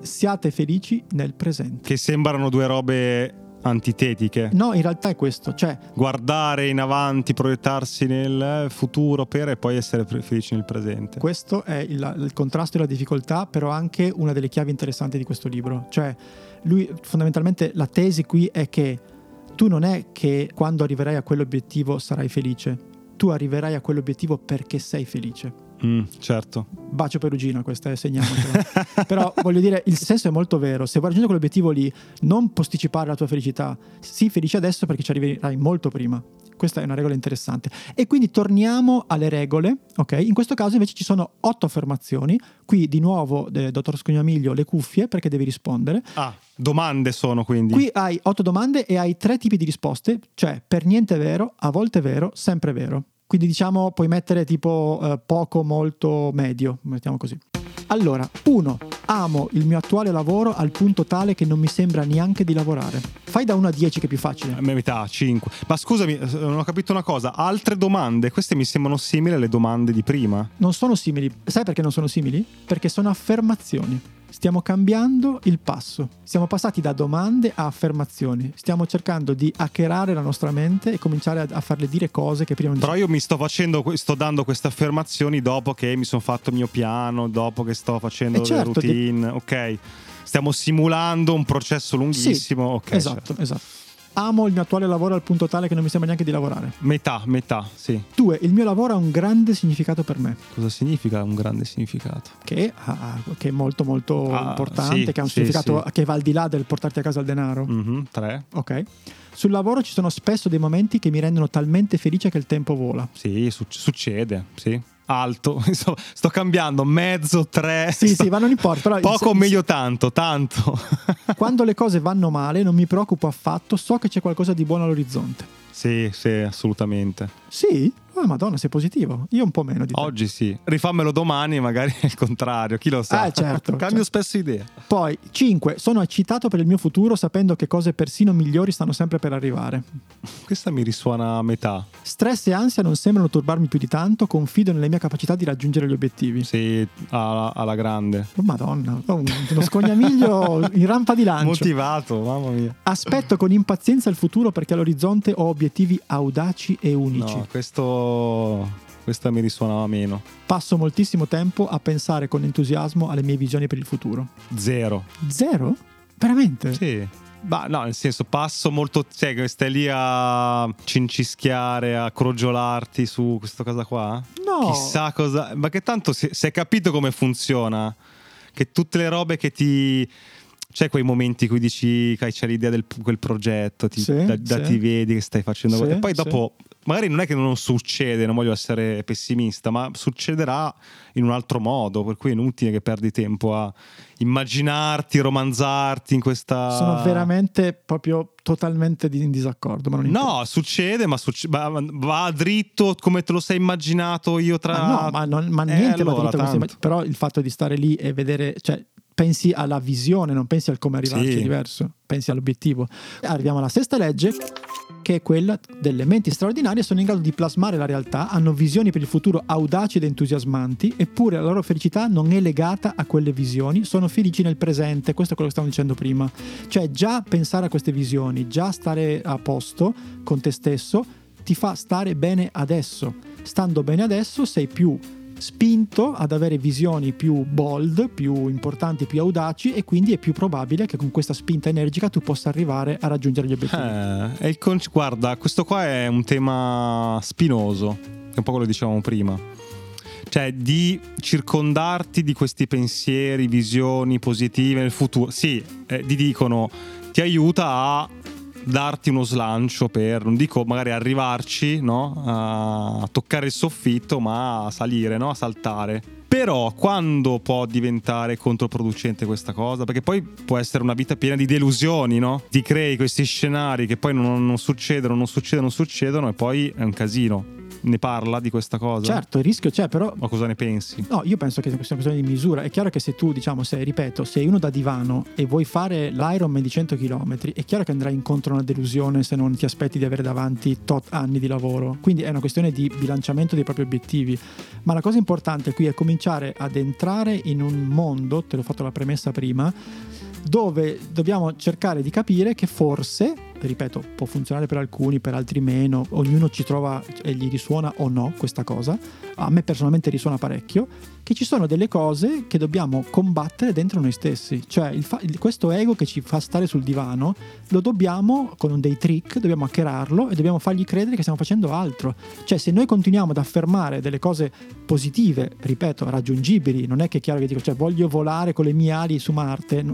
Siate felici nel presente. Che sembrano due robe antitetiche. No, in realtà è questo, cioè guardare in avanti, proiettarsi nel futuro per e poi essere felici nel presente. Questo è il, il contrasto e la difficoltà, però anche una delle chiavi interessanti di questo libro, cioè lui fondamentalmente la tesi qui è che tu non è che quando arriverai a quell'obiettivo sarai felice, tu arriverai a quell'obiettivo perché sei felice. Mm, certo. Bacio perugina, questa è segniamocela. Però voglio dire, il senso è molto vero. Se vuoi raggiungere quell'obiettivo lì, non posticipare la tua felicità. Sii felice adesso perché ci arriverai molto prima. Questa è una regola interessante. E quindi torniamo alle regole, ok? In questo caso invece ci sono otto affermazioni. Qui di nuovo, eh, dottor Scognamiglio, le cuffie perché devi rispondere. Ah, domande sono quindi. Qui hai otto domande e hai tre tipi di risposte, cioè per niente vero, a volte vero, sempre vero. Quindi diciamo puoi mettere tipo eh, poco, molto, medio, mettiamo così. Allora, 1. Amo il mio attuale lavoro al punto tale che non mi sembra neanche di lavorare. Fai da 1 a 10 che è più facile. A me metà 5. Ma scusami, eh, non ho capito una cosa. Altre domande, queste mi sembrano simili alle domande di prima. Non sono simili. Sai perché non sono simili? Perché sono affermazioni. Stiamo cambiando il passo. Siamo passati da domande a affermazioni. Stiamo cercando di hackerare la nostra mente e cominciare a, a farle dire cose che prima non Però io mi sto facendo, sto dando queste affermazioni dopo che mi sono fatto il mio piano, dopo che sto facendo Eh le certo, routine. Ok. Stiamo simulando un processo lunghissimo. ok, esatto, certo. esatto. Amo il mio attuale lavoro al punto tale che non mi sembra neanche di lavorare. Metà, metà, sì. 2. Il mio lavoro ha un grande significato per me. Cosa significa un grande significato? Che, ha- che è molto molto Ah, importante, sì, che ha un sì, significato sì. che va al di là del portarti a casa il denaro. Mhm, tre. Ok. Sul lavoro ci sono spesso dei momenti che mi rendono talmente felice che il tempo vola. Sì, suc- succede, sì. Alto, sto, sto cambiando, mezzo, tre. Sì, sto- sì, ma non importa. Però Poco o meglio tanto, tanto. Quando le cose vanno male non mi preoccupo affatto, so che c'è qualcosa di buono all'orizzonte. sì, sì, assolutamente. Sì? Oh, madonna, sei positivo. Io un po' meno di te. Oggi sì. Rifammelo domani, magari è il contrario, chi lo sa. Ah, certo, Cambio certo. spesso idea. Poi, 5. Sono eccitato per il mio futuro sapendo che cose persino migliori stanno sempre per arrivare. Questa mi risuona a metà. Stress e ansia non sembrano turbarmi più di tanto, confido nelle mie capacità di raggiungere gli obiettivi. Sì, alla, alla grande. Oh, madonna, oh, uno scognamiglio in rampa di lancio. Motivato, mamma mia. Aspetto con impazienza il futuro perché all'orizzonte ho obiettivi audaci e unici. No, questo. Questa mi risuonava meno. Passo moltissimo tempo a pensare con entusiasmo alle mie visioni per il futuro. Zero. Zero? Veramente? Sì. Ma no, nel senso, passo molto. Cioè, stai lì a cincischiare, a crogiolarti su questa cosa qua? No. Chissà cosa. Ma che tanto si è capito come funziona. Che tutte le robe che ti. C'è quei momenti in cui dici che c'è l'idea del quel progetto, ti, Sì, da, da sì. ti vedi che stai facendo. Sì, e poi dopo. Magari non è che non succede, non voglio essere pessimista, ma succederà in un altro modo, per cui è inutile che perdi tempo a immaginarti, romanzarti in questa... Sono veramente proprio totalmente di- in disaccordo. Importa. No, succede, ma succe- va, va dritto come te lo sei immaginato io tra... Ma no, ma, non- ma Eh, niente va allora, dritto così, ma- tanto. Però il fatto di stare lì e vedere, cioè, pensi alla visione, non pensi al come arrivarci, Sì. diverso, pensi all'obiettivo. Arriviamo alla sesta legge, che è quella delle menti straordinarie, sono in grado di plasmare la realtà, hanno visioni per il futuro audaci ed entusiasmanti, eppure la loro felicità non è legata a quelle visioni, sono felici nel presente, questo è quello che stavamo dicendo prima. Cioè già pensare a queste visioni, già stare a posto con te stesso, ti fa stare bene adesso. Stando bene adesso sei più spinto ad avere visioni più bold, più importanti, più audaci e quindi è più probabile che con questa spinta energica tu possa arrivare a raggiungere gli obiettivi. Eh, conc- guarda, questo qua è un tema spinoso, è un po' quello che dicevamo prima. Cioè, di circondarti di questi pensieri, visioni positive nel futuro. Sì, eh, ti dicono, ti aiuta a darti uno slancio per, non dico magari arrivarci, no? A toccare il soffitto, ma a salire, no? A saltare. Però quando può diventare controproducente questa cosa? Perché poi può essere una vita piena di delusioni, no? Ti crei questi scenari che poi non, non succedono, non succedono, non succedono e poi è un casino. Ne parla di questa cosa? Certo, il rischio c'è, però Ma cosa ne pensi? No, io penso che sia una questione di misura. È chiaro che se tu, diciamo, sei, ripeto, sei uno da divano e vuoi fare l'Ironman di 100 km, è chiaro che andrai incontro a una delusione se non ti aspetti di avere davanti tot anni di lavoro. Quindi è una questione di bilanciamento dei propri obiettivi. Ma la cosa importante qui è cominciare ad entrare in un mondo, te l'ho fatto la premessa prima, dove dobbiamo cercare di capire che forse ripeto, può funzionare per alcuni, per altri meno, ognuno ci trova e gli risuona o no questa cosa, a me personalmente risuona parecchio, che ci sono delle cose che dobbiamo combattere dentro noi stessi, cioè fa- questo ego che ci fa stare sul divano, lo dobbiamo, con dei trick, dobbiamo hackerarlo e dobbiamo fargli credere che stiamo facendo altro, cioè se noi continuiamo ad affermare delle cose positive, ripeto, raggiungibili, non è che è chiaro che dico, cioè voglio volare con le mie ali su Marte,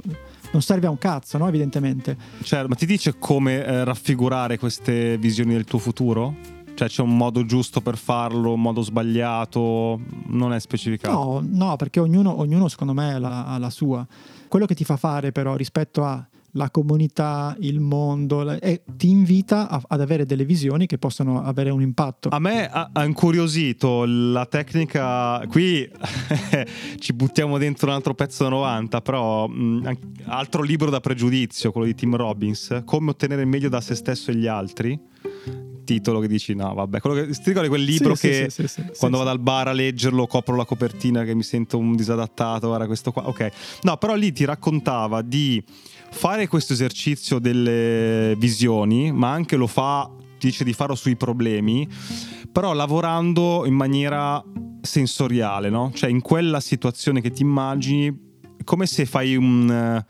non serve a un cazzo, no? Evidentemente. Cioè, ma ti dice come eh, raffigurare queste visioni del tuo futuro? Cioè c'è un modo giusto per farlo, un modo sbagliato, non è specificato. No, no perché ognuno, ognuno secondo me ha la, ha la sua. Quello che ti fa fare però rispetto a la comunità, il mondo, e ti invita a, ad avere delle visioni che possono avere un impatto. A me ha, ha incuriosito la tecnica, qui ci buttiamo dentro un altro pezzo da 90, però mh, altro libro da pregiudizio, quello di Tim Robbins, come ottenere il meglio da se stesso e gli altri titolo che dici no vabbè quello che, ti ricordi quel libro sì, che sì, sì, quando vado al bar a leggerlo copro la copertina che mi sento un disadattato era questo qua ok no però lì ti raccontava di fare questo esercizio delle visioni, ma anche lo fa, dice di farlo sui problemi, però lavorando in maniera sensoriale, no? Cioè in quella situazione che ti immagini, come se fai un,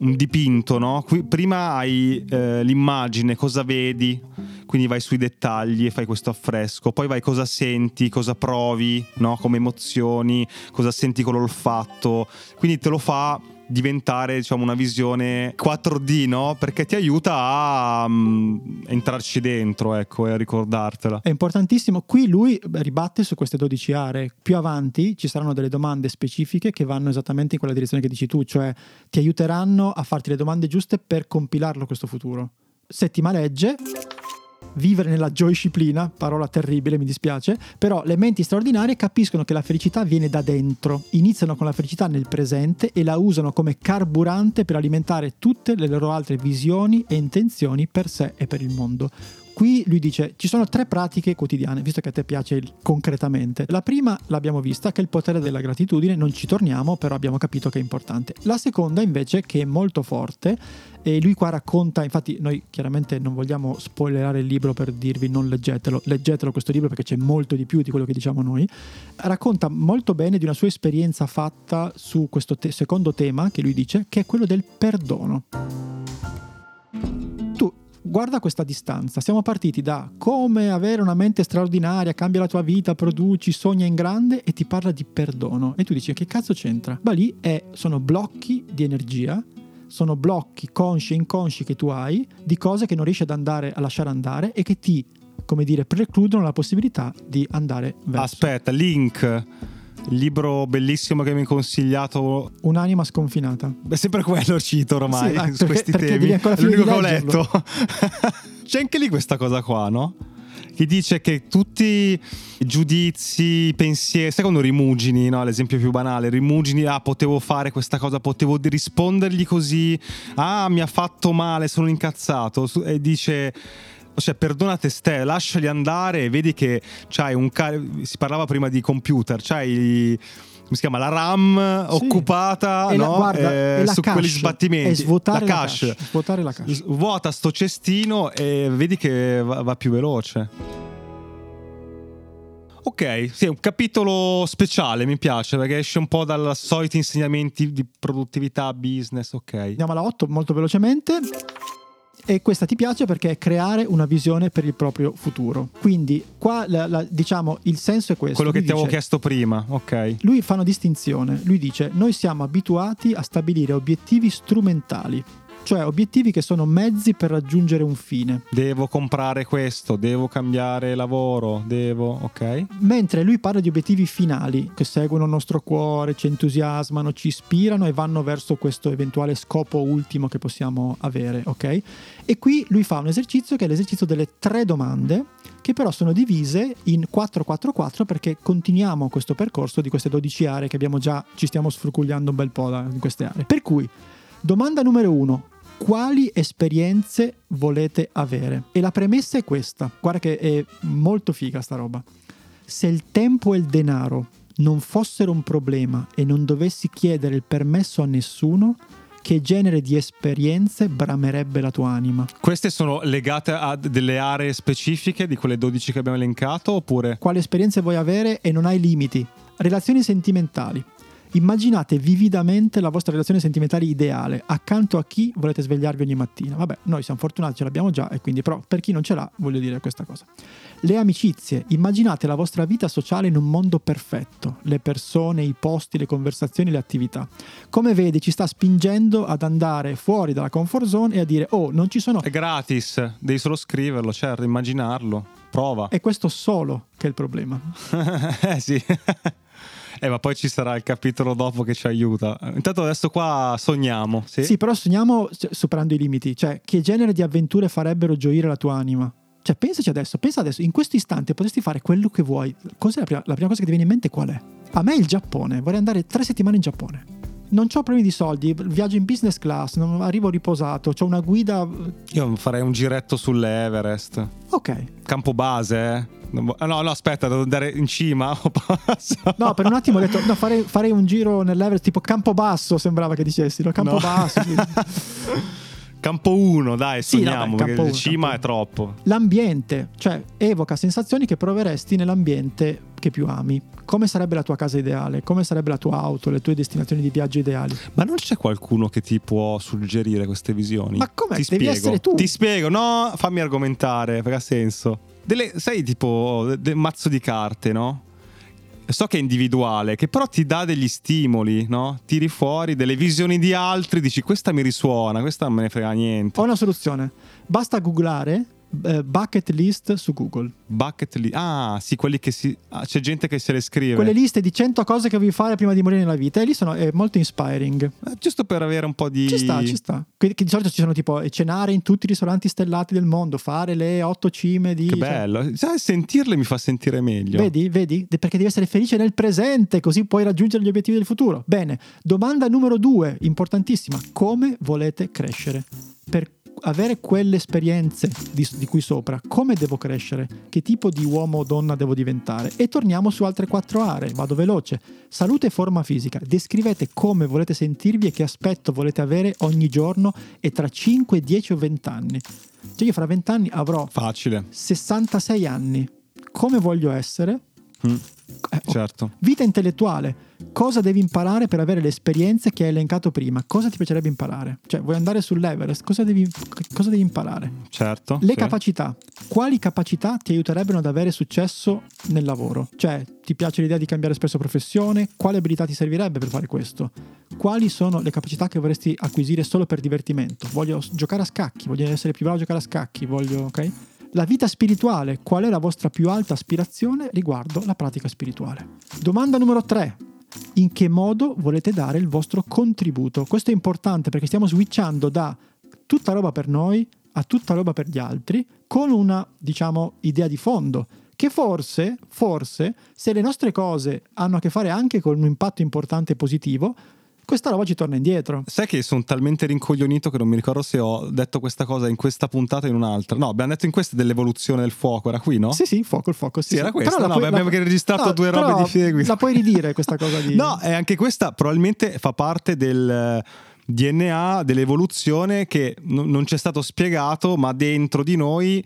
un dipinto, no? Qui, prima hai eh, l'immagine, cosa vedi, quindi vai sui dettagli e fai questo affresco, poi vai cosa senti, cosa provi, no? Come emozioni, cosa senti con l'olfatto, quindi te lo fa diventare diciamo una visione 4D no? perché ti aiuta a um, entrarci dentro ecco, e a ricordartela. È importantissimo. Qui lui ribatte su queste 12 aree. Più avanti ci saranno delle domande specifiche che vanno esattamente in quella direzione che dici tu cioè ti aiuteranno a farti le domande giuste per compilarlo questo futuro. Settima legge vivere nella gioisciplina, parola terribile, mi dispiace, però le menti straordinarie capiscono che la felicità viene da dentro, iniziano con la felicità nel presente e la usano come carburante per alimentare tutte le loro altre visioni e intenzioni per sé e per il mondo. Qui lui dice ci sono tre pratiche quotidiane, visto che a te piace il concretamente. La prima l'abbiamo vista, che è il potere della gratitudine, non ci torniamo, però abbiamo capito che è importante. La seconda invece, che è molto forte, e lui qua racconta, infatti noi chiaramente non vogliamo spoilerare il libro per dirvi non leggetelo, leggetelo questo libro perché c'è molto di più di quello che diciamo noi, racconta molto bene di una sua esperienza fatta su questo te- secondo tema che lui dice, che è quello del perdono guarda questa distanza. Siamo partiti da come avere una mente straordinaria, cambia la tua vita, produci, sogna in grande e ti parla di perdono. E tu dici che cazzo c'entra? Ma lì è, sono blocchi di energia, sono blocchi consci e inconsci che tu hai di cose che non riesci ad andare a lasciare andare e che ti, come dire, precludono la possibilità di andare verso. Aspetta, link libro bellissimo che mi hai consigliato. Un'anima sconfinata. Beh, sempre quello cito ormai sì, su perché, questi temi. È l'unico che ho letto. C'è anche lì questa cosa qua, no? Che dice che tutti i giudizi, i pensieri, quando rimugini, no? L'esempio più banale, rimugini, ah, potevo fare questa cosa, potevo rispondergli così, ah, mi ha fatto male, sono incazzato. E dice cioè perdona te stesso, lasciali andare e vedi che c'hai un car- si parlava prima di computer, c'hai come si chiama la RAM sì. occupata e la, no? guarda, eh, su cache, quegli sbattimenti svuotare la, cache. La cache. svuotare la cache vuota sto cestino e vedi che va, va più veloce Ok, sì, è un capitolo speciale, mi piace, perché esce un po' dai soliti insegnamenti di produttività, business, ok. Andiamo alla 8 molto velocemente. E questa ti piace perché è creare una visione per il proprio futuro. Quindi qua la, la, diciamo il senso è questo. Quello che lui ti avevo chiesto prima, ok. Lui fa una distinzione, lui dice noi siamo abituati a stabilire obiettivi strumentali cioè obiettivi che sono mezzi per raggiungere un fine. Devo comprare questo, devo cambiare lavoro, devo, ok? Mentre lui parla di obiettivi finali che seguono il nostro cuore, ci entusiasmano, ci ispirano e vanno verso questo eventuale scopo ultimo che possiamo avere, ok? E qui lui fa un esercizio che è l'esercizio delle tre domande che però sono divise in 4-4-4 perché continuiamo questo percorso di queste 12 aree che abbiamo già, ci stiamo sfrucugliando un bel po' da, in queste aree. Per cui, domanda numero 1, quali esperienze volete avere. E la premessa è questa, guarda che è molto figa sta roba. Se il tempo e il denaro non fossero un problema e non dovessi chiedere il permesso a nessuno, che genere di esperienze bramerebbe la tua anima? Queste sono legate a delle aree specifiche di quelle 12 che abbiamo elencato oppure... Quali esperienze vuoi avere e non hai limiti? Relazioni sentimentali. Immaginate vividamente la vostra relazione sentimentale ideale, accanto a chi volete svegliarvi ogni mattina. Vabbè, noi siamo fortunati, ce l'abbiamo già, e quindi però per chi non ce l'ha voglio dire questa cosa. Le amicizie, immaginate la vostra vita sociale in un mondo perfetto, le persone, i posti, le conversazioni, le attività. Come vedi ci sta spingendo ad andare fuori dalla comfort zone e a dire oh non ci sono... È gratis, devi solo scriverlo, certo, immaginarlo, prova. È questo solo che è il problema. eh sì. Eh, ma poi ci sarà il capitolo dopo che ci aiuta. Intanto adesso qua sogniamo. Sì, sì però sogniamo superando i limiti. Cioè, che genere di avventure farebbero gioire la tua anima? Cioè, pensaci adesso, pensa adesso, in questo istante potresti fare quello che vuoi. Cos'è la prima, la prima cosa che ti viene in mente qual è? A me il Giappone, vorrei andare tre settimane in Giappone. Non ho problemi di soldi, viaggio in business class, non arrivo riposato, ho una guida. Io farei un giretto sull'Everest. Ok. Campo base, eh? No, no, aspetta, devo andare in cima? No, per un attimo ho detto, no, farei, farei un giro nell'Everest tipo Campobasso, sembrava che dicessi, no? Campobasso. No. Sì. Campo 1, dai, sogniamo, sì, vabbè, uno, cima campo è troppo. L'ambiente, cioè evoca sensazioni che proveresti nell'ambiente che più ami. Come sarebbe la tua casa ideale? Come sarebbe la tua auto, le tue destinazioni di viaggio ideali? Ma non c'è qualcuno che ti può suggerire queste visioni? Ma come? Ti Devi spiego. essere tu. Ti spiego, no, fammi argomentare, perché ha senso. Delle, sai, tipo, del mazzo di carte, no? So che è individuale, che però ti dà degli stimoli, no? Tiri fuori delle visioni di altri, dici questa mi risuona, questa non me ne frega niente. Ho una soluzione. Basta googlare eh, bucket list su Google. Bucket list. Ah, sì, quelli che si. Ah, c'è gente che se le scrive. Quelle liste di 100 cose che vuoi fare prima di morire nella vita. E lì sono è molto inspiring. Eh, giusto per avere un po' di. Ci sta, ci sta. Che, che di solito ci sono tipo cenare in tutti i ristoranti stellati del mondo, fare le otto cime di. Che cioè bello. Sai, sentirle mi fa sentire meglio. Vedi, vedi? Perché devi essere felice nel presente, così puoi raggiungere gli obiettivi del futuro. Bene. Domanda numero due, importantissima. Come volete crescere? Per avere quelle esperienze di, di, cui sopra, come devo crescere, che tipo di uomo o donna devo diventare. E torniamo su altre quattro aree, vado veloce. Salute e forma fisica, descrivete come volete sentirvi e che aspetto volete avere ogni giorno e tra 5, 10 o 20 anni. Cioè io fra 20 anni avrò Facile. 66 anni. Come voglio essere? Mm. Eh, oh, certo. Vita intellettuale. Cosa devi imparare per avere le esperienze che hai elencato prima? Cosa ti piacerebbe imparare? Cioè, vuoi andare sull'Everest? Cosa devi, cosa devi imparare? Certo. Le sì. capacità. Quali capacità ti aiuterebbero ad avere successo nel lavoro? Cioè, ti piace l'idea di cambiare spesso professione? Quale abilità ti servirebbe per fare questo? Quali sono le capacità che vorresti acquisire solo per divertimento? Voglio giocare a scacchi, voglio essere più bravo a giocare a scacchi, voglio, ok? La vita spirituale, qual è la vostra più alta aspirazione riguardo la pratica spirituale? Domanda numero 3. In che modo volete dare il vostro contributo? Questo è importante perché stiamo switchando da tutta roba per noi a tutta roba per gli altri con una, diciamo, idea di fondo che forse, forse, se le nostre cose hanno a che fare anche con un impatto importante e positivo, questa roba ci torna indietro. Sai che sono talmente rincoglionito che non mi ricordo se ho detto questa cosa in questa puntata o in un'altra. No, abbiamo detto in questa dell'evoluzione del fuoco, era qui, no? Sì, sì, fuoco, il fuoco. Sì, sì, era questa. Però no, puoi, abbiamo la... registrato no, due robe di seguito. La puoi ridire questa cosa di... no, e anche questa probabilmente fa parte del... DNA dell'evoluzione che n- non ci è stato spiegato, ma dentro di noi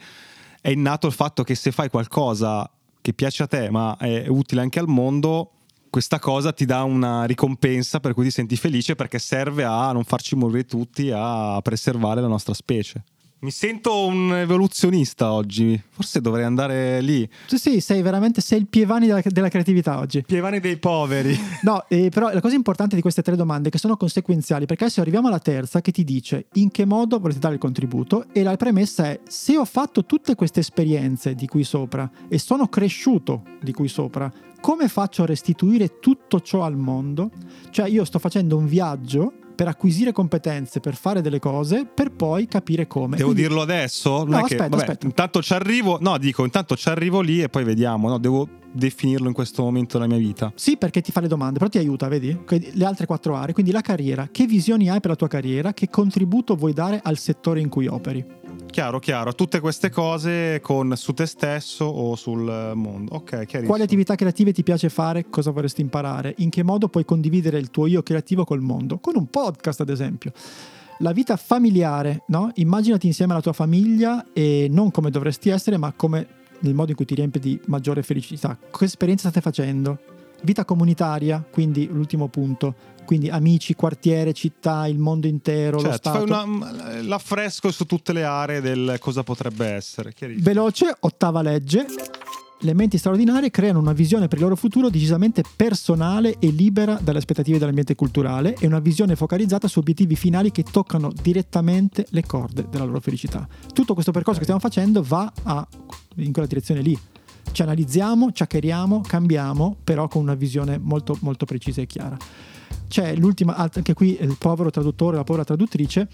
è innato il fatto che se fai qualcosa che piace a te, ma è utile anche al mondo, questa cosa ti dà una ricompensa per cui ti senti felice perché serve a non farci morire tutti, a preservare la nostra specie. Mi sento un evoluzionista oggi, forse dovrei andare lì. Sì, sì, sei veramente sei il Pievani della, della creatività oggi. Pievani dei poveri. No, eh, però la cosa importante di queste tre domande è che sono conseguenziali, perché adesso arriviamo alla terza che ti dice in che modo volete dare il contributo e la premessa è se ho fatto tutte queste esperienze di qui sopra e sono cresciuto di qui sopra, come faccio a restituire tutto ciò al mondo? Cioè io sto facendo un viaggio per acquisire competenze, per fare delle cose, per poi capire come. Devo Quindi... dirlo adesso? Non no, aspetta, che, vabbè, aspetta. Intanto ci arrivo, no, dico, intanto ci arrivo lì e poi vediamo, no? Devo definirlo in questo momento della mia vita. Sì, perché ti fa le domande, però ti aiuta, vedi? Le altre quattro aree, quindi la carriera, che visioni hai per la tua carriera, che contributo vuoi dare al settore in cui operi? Chiaro, chiaro. Tutte queste cose con su te stesso o sul mondo. Ok, chiarissimo. Quali attività creative ti piace fare? Cosa vorresti imparare? In che modo puoi condividere il tuo io creativo col mondo? Con un podcast, ad esempio. La vita familiare, no? Immaginati insieme alla tua famiglia e non come dovresti essere, ma come nel modo in cui ti riempie di maggiore felicità. Che esperienza state facendo? Vita comunitaria, quindi l'ultimo punto quindi amici, quartiere, città, il mondo intero, certo, lo Stato. Fai una, l'affresco su tutte le aree del cosa potrebbe essere. Veloce, ottava legge. Le menti straordinarie creano una visione per il loro futuro decisamente personale e libera dalle aspettative dell'ambiente culturale e una visione focalizzata su obiettivi finali che toccano direttamente le corde della loro felicità. Tutto questo percorso che stiamo facendo va a, in quella direzione lì. Ci analizziamo, ci hackeriamo, cambiamo, però con una visione molto, molto precisa e chiara c'è l'ultima, anche qui il povero traduttore, la povera traduttrice,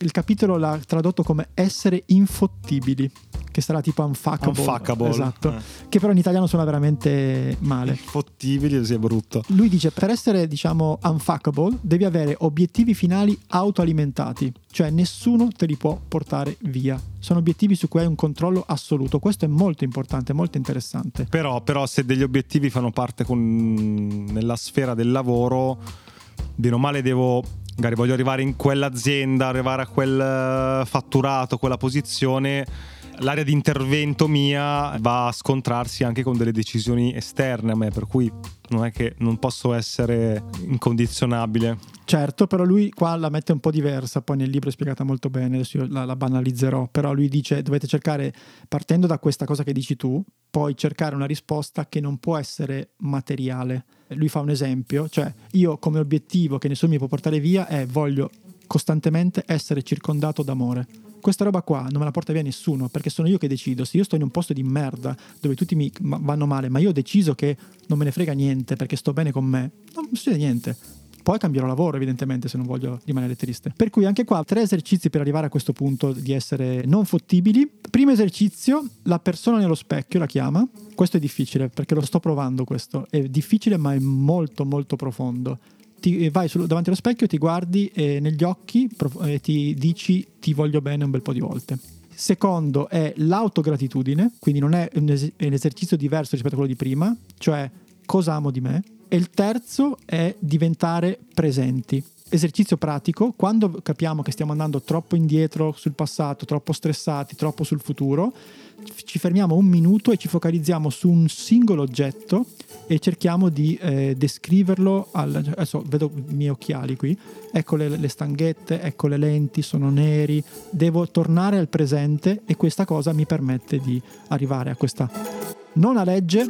il capitolo l'ha tradotto come essere infottibili, che sarà tipo unfuckable. Unfuckable. Esatto. Eh. Che però in italiano suona veramente male. Infottibili, è brutto. Lui dice: per essere, diciamo, unfuckable, devi avere obiettivi finali autoalimentati, cioè nessuno te li può portare via. Sono obiettivi su cui hai un controllo assoluto. Questo è molto importante, molto interessante. Però, però se degli obiettivi fanno parte con, nella sfera del lavoro, bene o male devo magari voglio arrivare in quell'azienda, arrivare a quel eh, fatturato, quella posizione, l'area di intervento mia va a scontrarsi anche con delle decisioni esterne a me, per cui non è che non posso essere incondizionabile. Certo, però lui qua la mette un po' diversa, poi nel libro è spiegata molto bene, adesso io la, la banalizzerò, però lui dice dovete cercare, partendo da questa cosa che dici tu, poi cercare una risposta che non può essere materiale. Lui fa un esempio, cioè io come obiettivo che nessuno mi può portare via è voglio costantemente essere circondato d'amore. Questa roba qua non me la porta via nessuno perché sono io che decido. Se io sto in un posto di merda dove tutti mi vanno male, ma io ho deciso che non me ne frega niente perché sto bene con me, non succede niente poi cambierò lavoro evidentemente se non voglio rimanere triste. Per cui anche qua tre esercizi per arrivare a questo punto di essere non fottibili. Primo esercizio, la persona nello specchio la chiama. Questo è difficile perché lo sto provando questo. È difficile ma è molto molto profondo. Ti, eh, vai sul, davanti allo specchio, ti guardi e negli occhi e ti dici ti voglio bene un bel po' di volte. Secondo è l'autogratitudine, quindi non è un, es- è un esercizio diverso rispetto a quello di prima, cioè cosa amo di me, e il terzo è diventare presenti. Esercizio pratico, quando capiamo che stiamo andando troppo indietro sul passato, troppo stressati, troppo sul futuro, ci fermiamo un minuto e ci focalizziamo su un singolo oggetto e cerchiamo di eh, descriverlo. Al, adesso vedo i miei occhiali qui, ecco le, le stanghette, ecco le lenti, sono neri, devo tornare al presente e questa cosa mi permette di arrivare a questa nona legge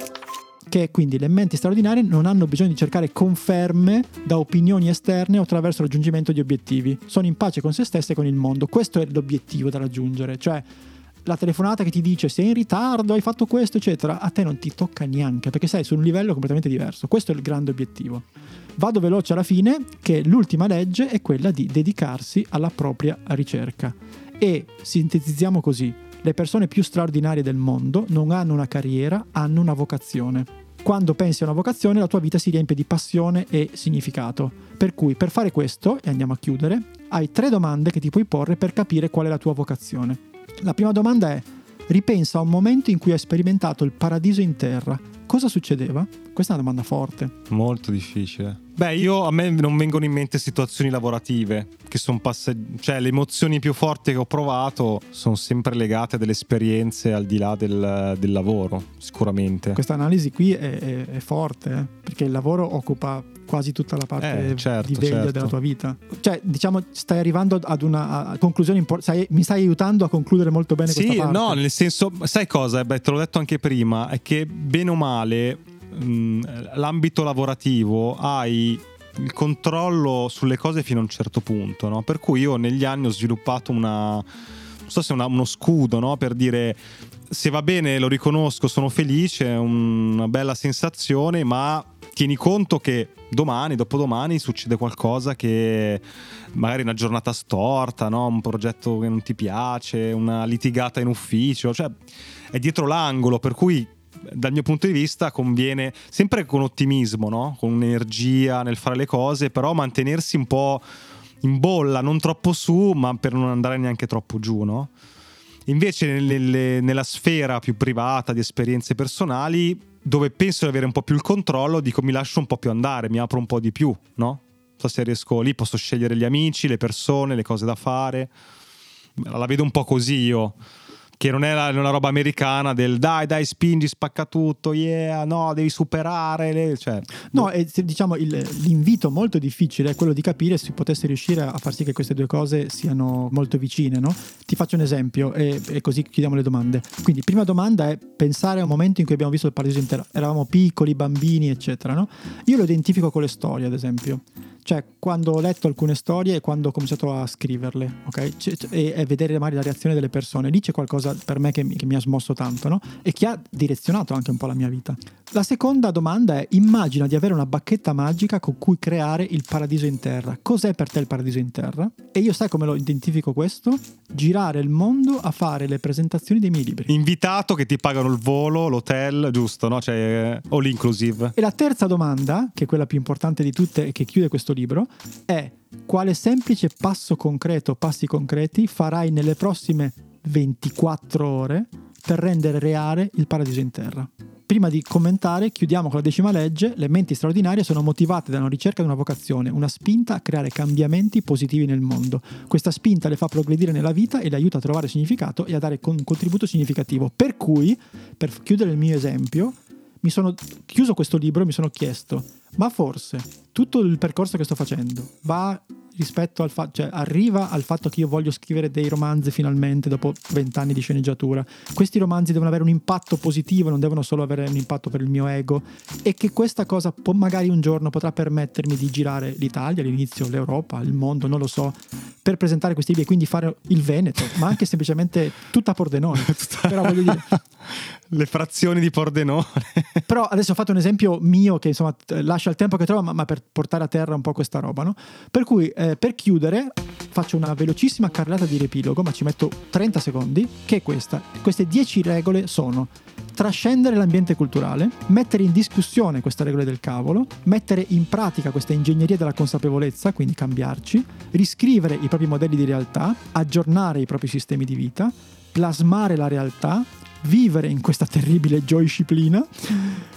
che quindi le menti straordinarie non hanno bisogno di cercare conferme da opinioni esterne o attraverso il raggiungimento di obiettivi. Sono in pace con se stesse e con il mondo. Questo è l'obiettivo da raggiungere, cioè la telefonata che ti dice sei in ritardo, hai fatto questo, eccetera, a te non ti tocca neanche perché sei su un livello completamente diverso. Questo è il grande obiettivo. Vado veloce alla fine, che l'ultima legge è quella di dedicarsi alla propria ricerca. E sintetizziamo così: le persone più straordinarie del mondo non hanno una carriera, hanno una vocazione. Quando pensi a una vocazione la tua vita si riempie di passione e significato. Per cui per fare questo, e andiamo a chiudere, hai tre domande che ti puoi porre per capire qual è la tua vocazione. La prima domanda è, ripensa a un momento in cui hai sperimentato il paradiso in terra. Cosa succedeva? Questa è una domanda forte. Molto difficile. Beh, io a me non vengono in mente situazioni lavorative che sono passate, cioè le emozioni più forti che ho provato sono sempre legate a delle esperienze al di là del, del lavoro, sicuramente. Questa analisi qui è, è, è forte, eh? perché il lavoro occupa quasi tutta la parte eh, certo, di veglia certo. della tua vita. Cioè, diciamo, stai arrivando ad una conclusione importante, mi stai aiutando a concludere molto bene sì, questa parte. no, nel senso, sai cosa? Beh, te l'ho detto anche prima, è che bene o male l'ambito lavorativo hai il controllo sulle cose fino a un certo punto, no? Per cui io negli anni ho sviluppato una, non so se una, uno scudo, no? Per dire se va bene lo riconosco, sono felice, è una bella sensazione, ma tieni conto che domani, dopodomani succede qualcosa che magari una giornata storta, no? un progetto che non ti piace, una litigata in ufficio, cioè è dietro l'angolo, per cui dal mio punto di vista conviene sempre con ottimismo, no? con energia nel fare le cose, però mantenersi un po' in bolla, non troppo su, ma per non andare neanche troppo giù, no? Invece nelle- nella sfera più privata di esperienze personali, dove penso di avere un po' più il controllo, dico mi lascio un po' più andare, mi apro un po' di più, no? So se riesco lì, posso scegliere gli amici, le persone, le cose da fare. La vedo un po' così io. Che non è una roba americana del dai, dai, spingi, spacca tutto, yeah, no, devi superare. le-" Cioè, No, e diciamo il- l'invito molto difficile è quello di capire se potesse riuscire a far sì che queste due cose siano molto vicine, no? Ti faccio un esempio e, e così chiudiamo le domande. Quindi, prima domanda è pensare a un momento in cui abbiamo visto il paradiso intero. Eravamo piccoli, bambini, eccetera, no? Io lo identifico con le storie, ad esempio. Cioè, quando ho letto alcune storie e quando ho cominciato a scriverle, ok? C- c- e, e vedere magari la reazione delle persone, lì c'è qualcosa per me che mi, che mi ha smosso tanto, no? E che ha direzionato anche un po' la mia vita. La seconda domanda è: immagina di avere una bacchetta magica con cui creare il paradiso in terra. Cos'è per te il paradiso in terra? E io sai come lo identifico questo? Girare il mondo a fare le presentazioni dei miei libri. invitato che ti pagano il volo, l'hotel, giusto, no? Cioè, all inclusive. E la terza domanda, che è quella più importante di tutte e che chiude questo libro, è quale semplice passo concreto, passi concreti farai nelle prossime 24 ore per rendere reale il paradiso in terra? Prima di commentare, chiudiamo con la decima legge. Le menti straordinarie sono motivate da una ricerca di una vocazione, una spinta a creare cambiamenti positivi nel mondo. Questa spinta le fa progredire nella vita e le aiuta a trovare significato e a dare un contributo significativo. Per cui, per chiudere il mio esempio, mi sono chiuso questo libro e mi sono chiesto, ma forse tutto il percorso che sto facendo va rispetto al fatto, cioè arriva al fatto che io voglio scrivere dei romanzi finalmente dopo vent'anni di sceneggiatura. Questi romanzi devono avere un impatto positivo, non devono solo avere un impatto per il mio ego e che questa cosa può, magari un giorno potrà permettermi di girare l'Italia, all'inizio l'Europa, il mondo, non lo so, per presentare questi libri e quindi fare il Veneto, ma anche semplicemente tutta Pordenone. Però voglio dire, Le frazioni di Pordenone. però adesso ho fatto un esempio mio che insomma lascia il tempo che trova, ma, ma per portare a terra un po' questa roba, no? Per cui eh, per chiudere faccio una velocissima carrellata di riepilogo, ma ci metto 30 secondi, che è questa. Queste 10 regole sono trascendere l'ambiente culturale, mettere in discussione queste regole del cavolo, mettere in pratica questa ingegneria della consapevolezza, quindi cambiarci, riscrivere i propri modelli di realtà, aggiornare i propri sistemi di vita, plasmare la realtà, vivere in questa terribile disciplina,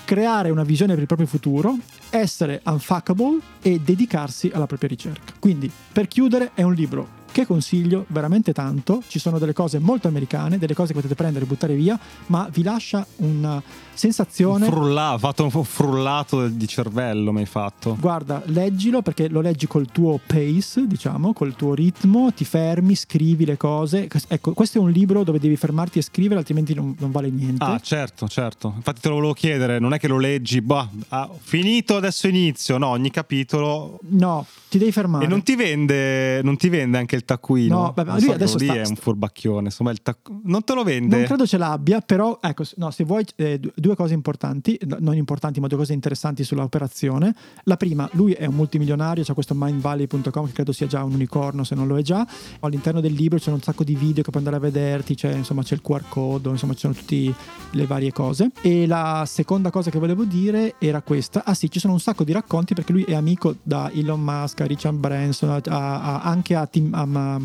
creare una visione per il proprio futuro, essere unfuckable e dedicarsi alla propria ricerca. Quindi, per chiudere, è un libro che consiglio veramente tanto, ci sono delle cose molto americane, delle cose che potete prendere e buttare via, ma vi lascia una sensazione... Frulla, fatto un frullato di cervello mi hai fatto. Guarda, leggilo perché lo leggi col tuo pace, diciamo, col tuo ritmo, ti fermi, scrivi le cose. Ecco, questo è un libro dove devi fermarti e scrivere, altrimenti non, non vale niente. Ah, certo, certo. Infatti te lo volevo chiedere, non è che lo leggi, bah, ah, finito, adesso inizio. No, ogni capitolo. No, ti devi fermare. E non ti vende, non ti vende anche il taccuino? No, Non lui so, adesso lì sta- è un furbacchione. Insomma, il tac- non te lo vende. Non credo ce l'abbia, però ecco, no, se vuoi eh, du- due cose importanti, no, non importanti, ma due cose interessanti sull'operazione. La prima, lui è un multimilionario, c'è questo mindvalley.com che credo sia già un unicorno se non lo è già. All'interno del libro c'è un sacco di video che puoi andare a vederti, c'è, insomma, c'è il QR code, insomma ci sono tutte le varie cose. E la seconda cosa che volevo dire era questa. Ah sì, ci sono un sacco di racconti perché lui è amico da Elon Musk, a Richard Branson, a- a- anche a Tim... a- ma-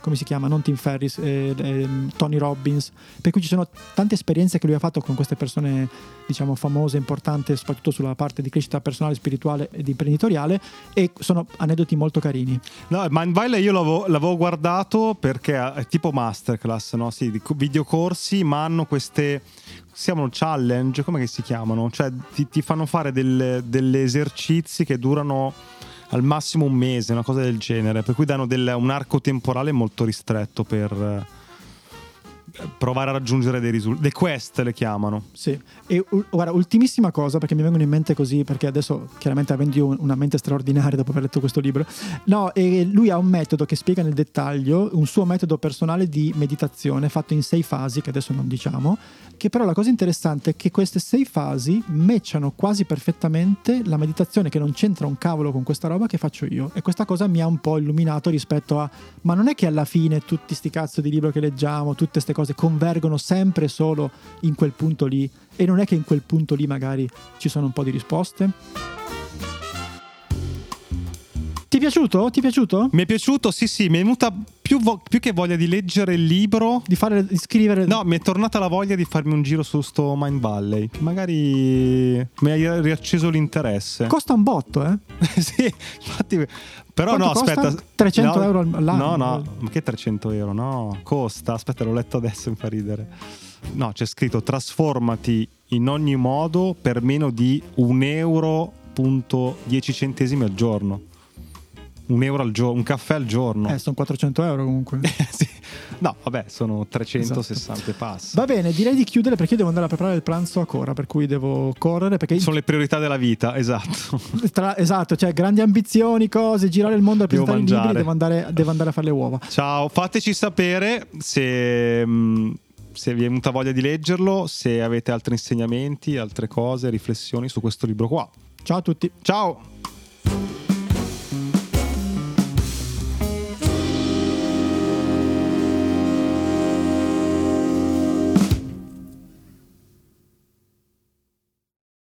come si chiama? Non Tim Ferris, eh, eh, Tony Robbins. Per cui ci sono tante esperienze che lui ha fatto con queste persone, diciamo, famose, importanti, soprattutto sulla parte di crescita personale, spirituale ed imprenditoriale. E sono aneddoti molto carini. No, Mindvalley io l'avevo, l'avevo guardato perché è tipo masterclass, no? Sì, videocorsi, ma hanno queste. Si chiamano challenge, come si chiamano? Cioè ti, ti fanno fare delle- degli esercizi che durano al massimo un mese, una cosa del genere, per cui danno del- un arco temporale molto ristretto per eh, provare a raggiungere dei risultati. Le quest le chiamano. Sì, e u- guarda, ultimissima cosa, perché mi vengono in mente così, perché adesso chiaramente avendo io una mente straordinaria dopo aver letto questo libro, no, e lui ha un metodo che spiega nel dettaglio, un suo metodo personale di meditazione fatto in sei fasi, che adesso non diciamo, che però la cosa interessante è che queste sei fasi matchano quasi perfettamente la meditazione che non c'entra un cavolo con questa roba che faccio io. E questa cosa mi ha un po' illuminato rispetto a, ma non è che alla fine tutti sti cazzo di libri che leggiamo, tutte queste cose convergono sempre solo in quel punto lì e non è che in quel punto lì magari ci sono un po' di risposte? È piaciuto? Ti è piaciuto? Mi è piaciuto, sì, sì, mi è venuta più, vo- più che voglia di leggere il libro. Di, fare, di scrivere. No, mi è tornata la voglia di farmi un giro su sto Mind Valley. Che magari mi ha riacceso l'interesse. Costa un botto, eh? sì, infatti. Però Quanto no, aspetta. 300 no, euro all'anno? No, no, ma che 300 euro? No, costa. Aspetta, l'ho letto adesso, mi fa ridere. No, c'è scritto trasformati in ogni modo per meno di un euro punto 10 centesimi al giorno. Un euro al giorno, un caffè al giorno. Eh, sono 400 euro comunque. sì. No, vabbè, sono 360 Esatto. passi. Va bene, direi di chiudere perché io devo andare a preparare il pranzo a Cora, per cui devo correre perché Sono le priorità della vita, esatto. tra- esatto, cioè grandi ambizioni, cose, girare il mondo Devo presentare i libri, devo andare, devo andare a fare le uova. Ciao, fateci sapere se, mh, se vi è venuta voglia di leggerlo, se avete altri insegnamenti, altre cose, riflessioni su questo libro qua. Ciao a tutti. Ciao!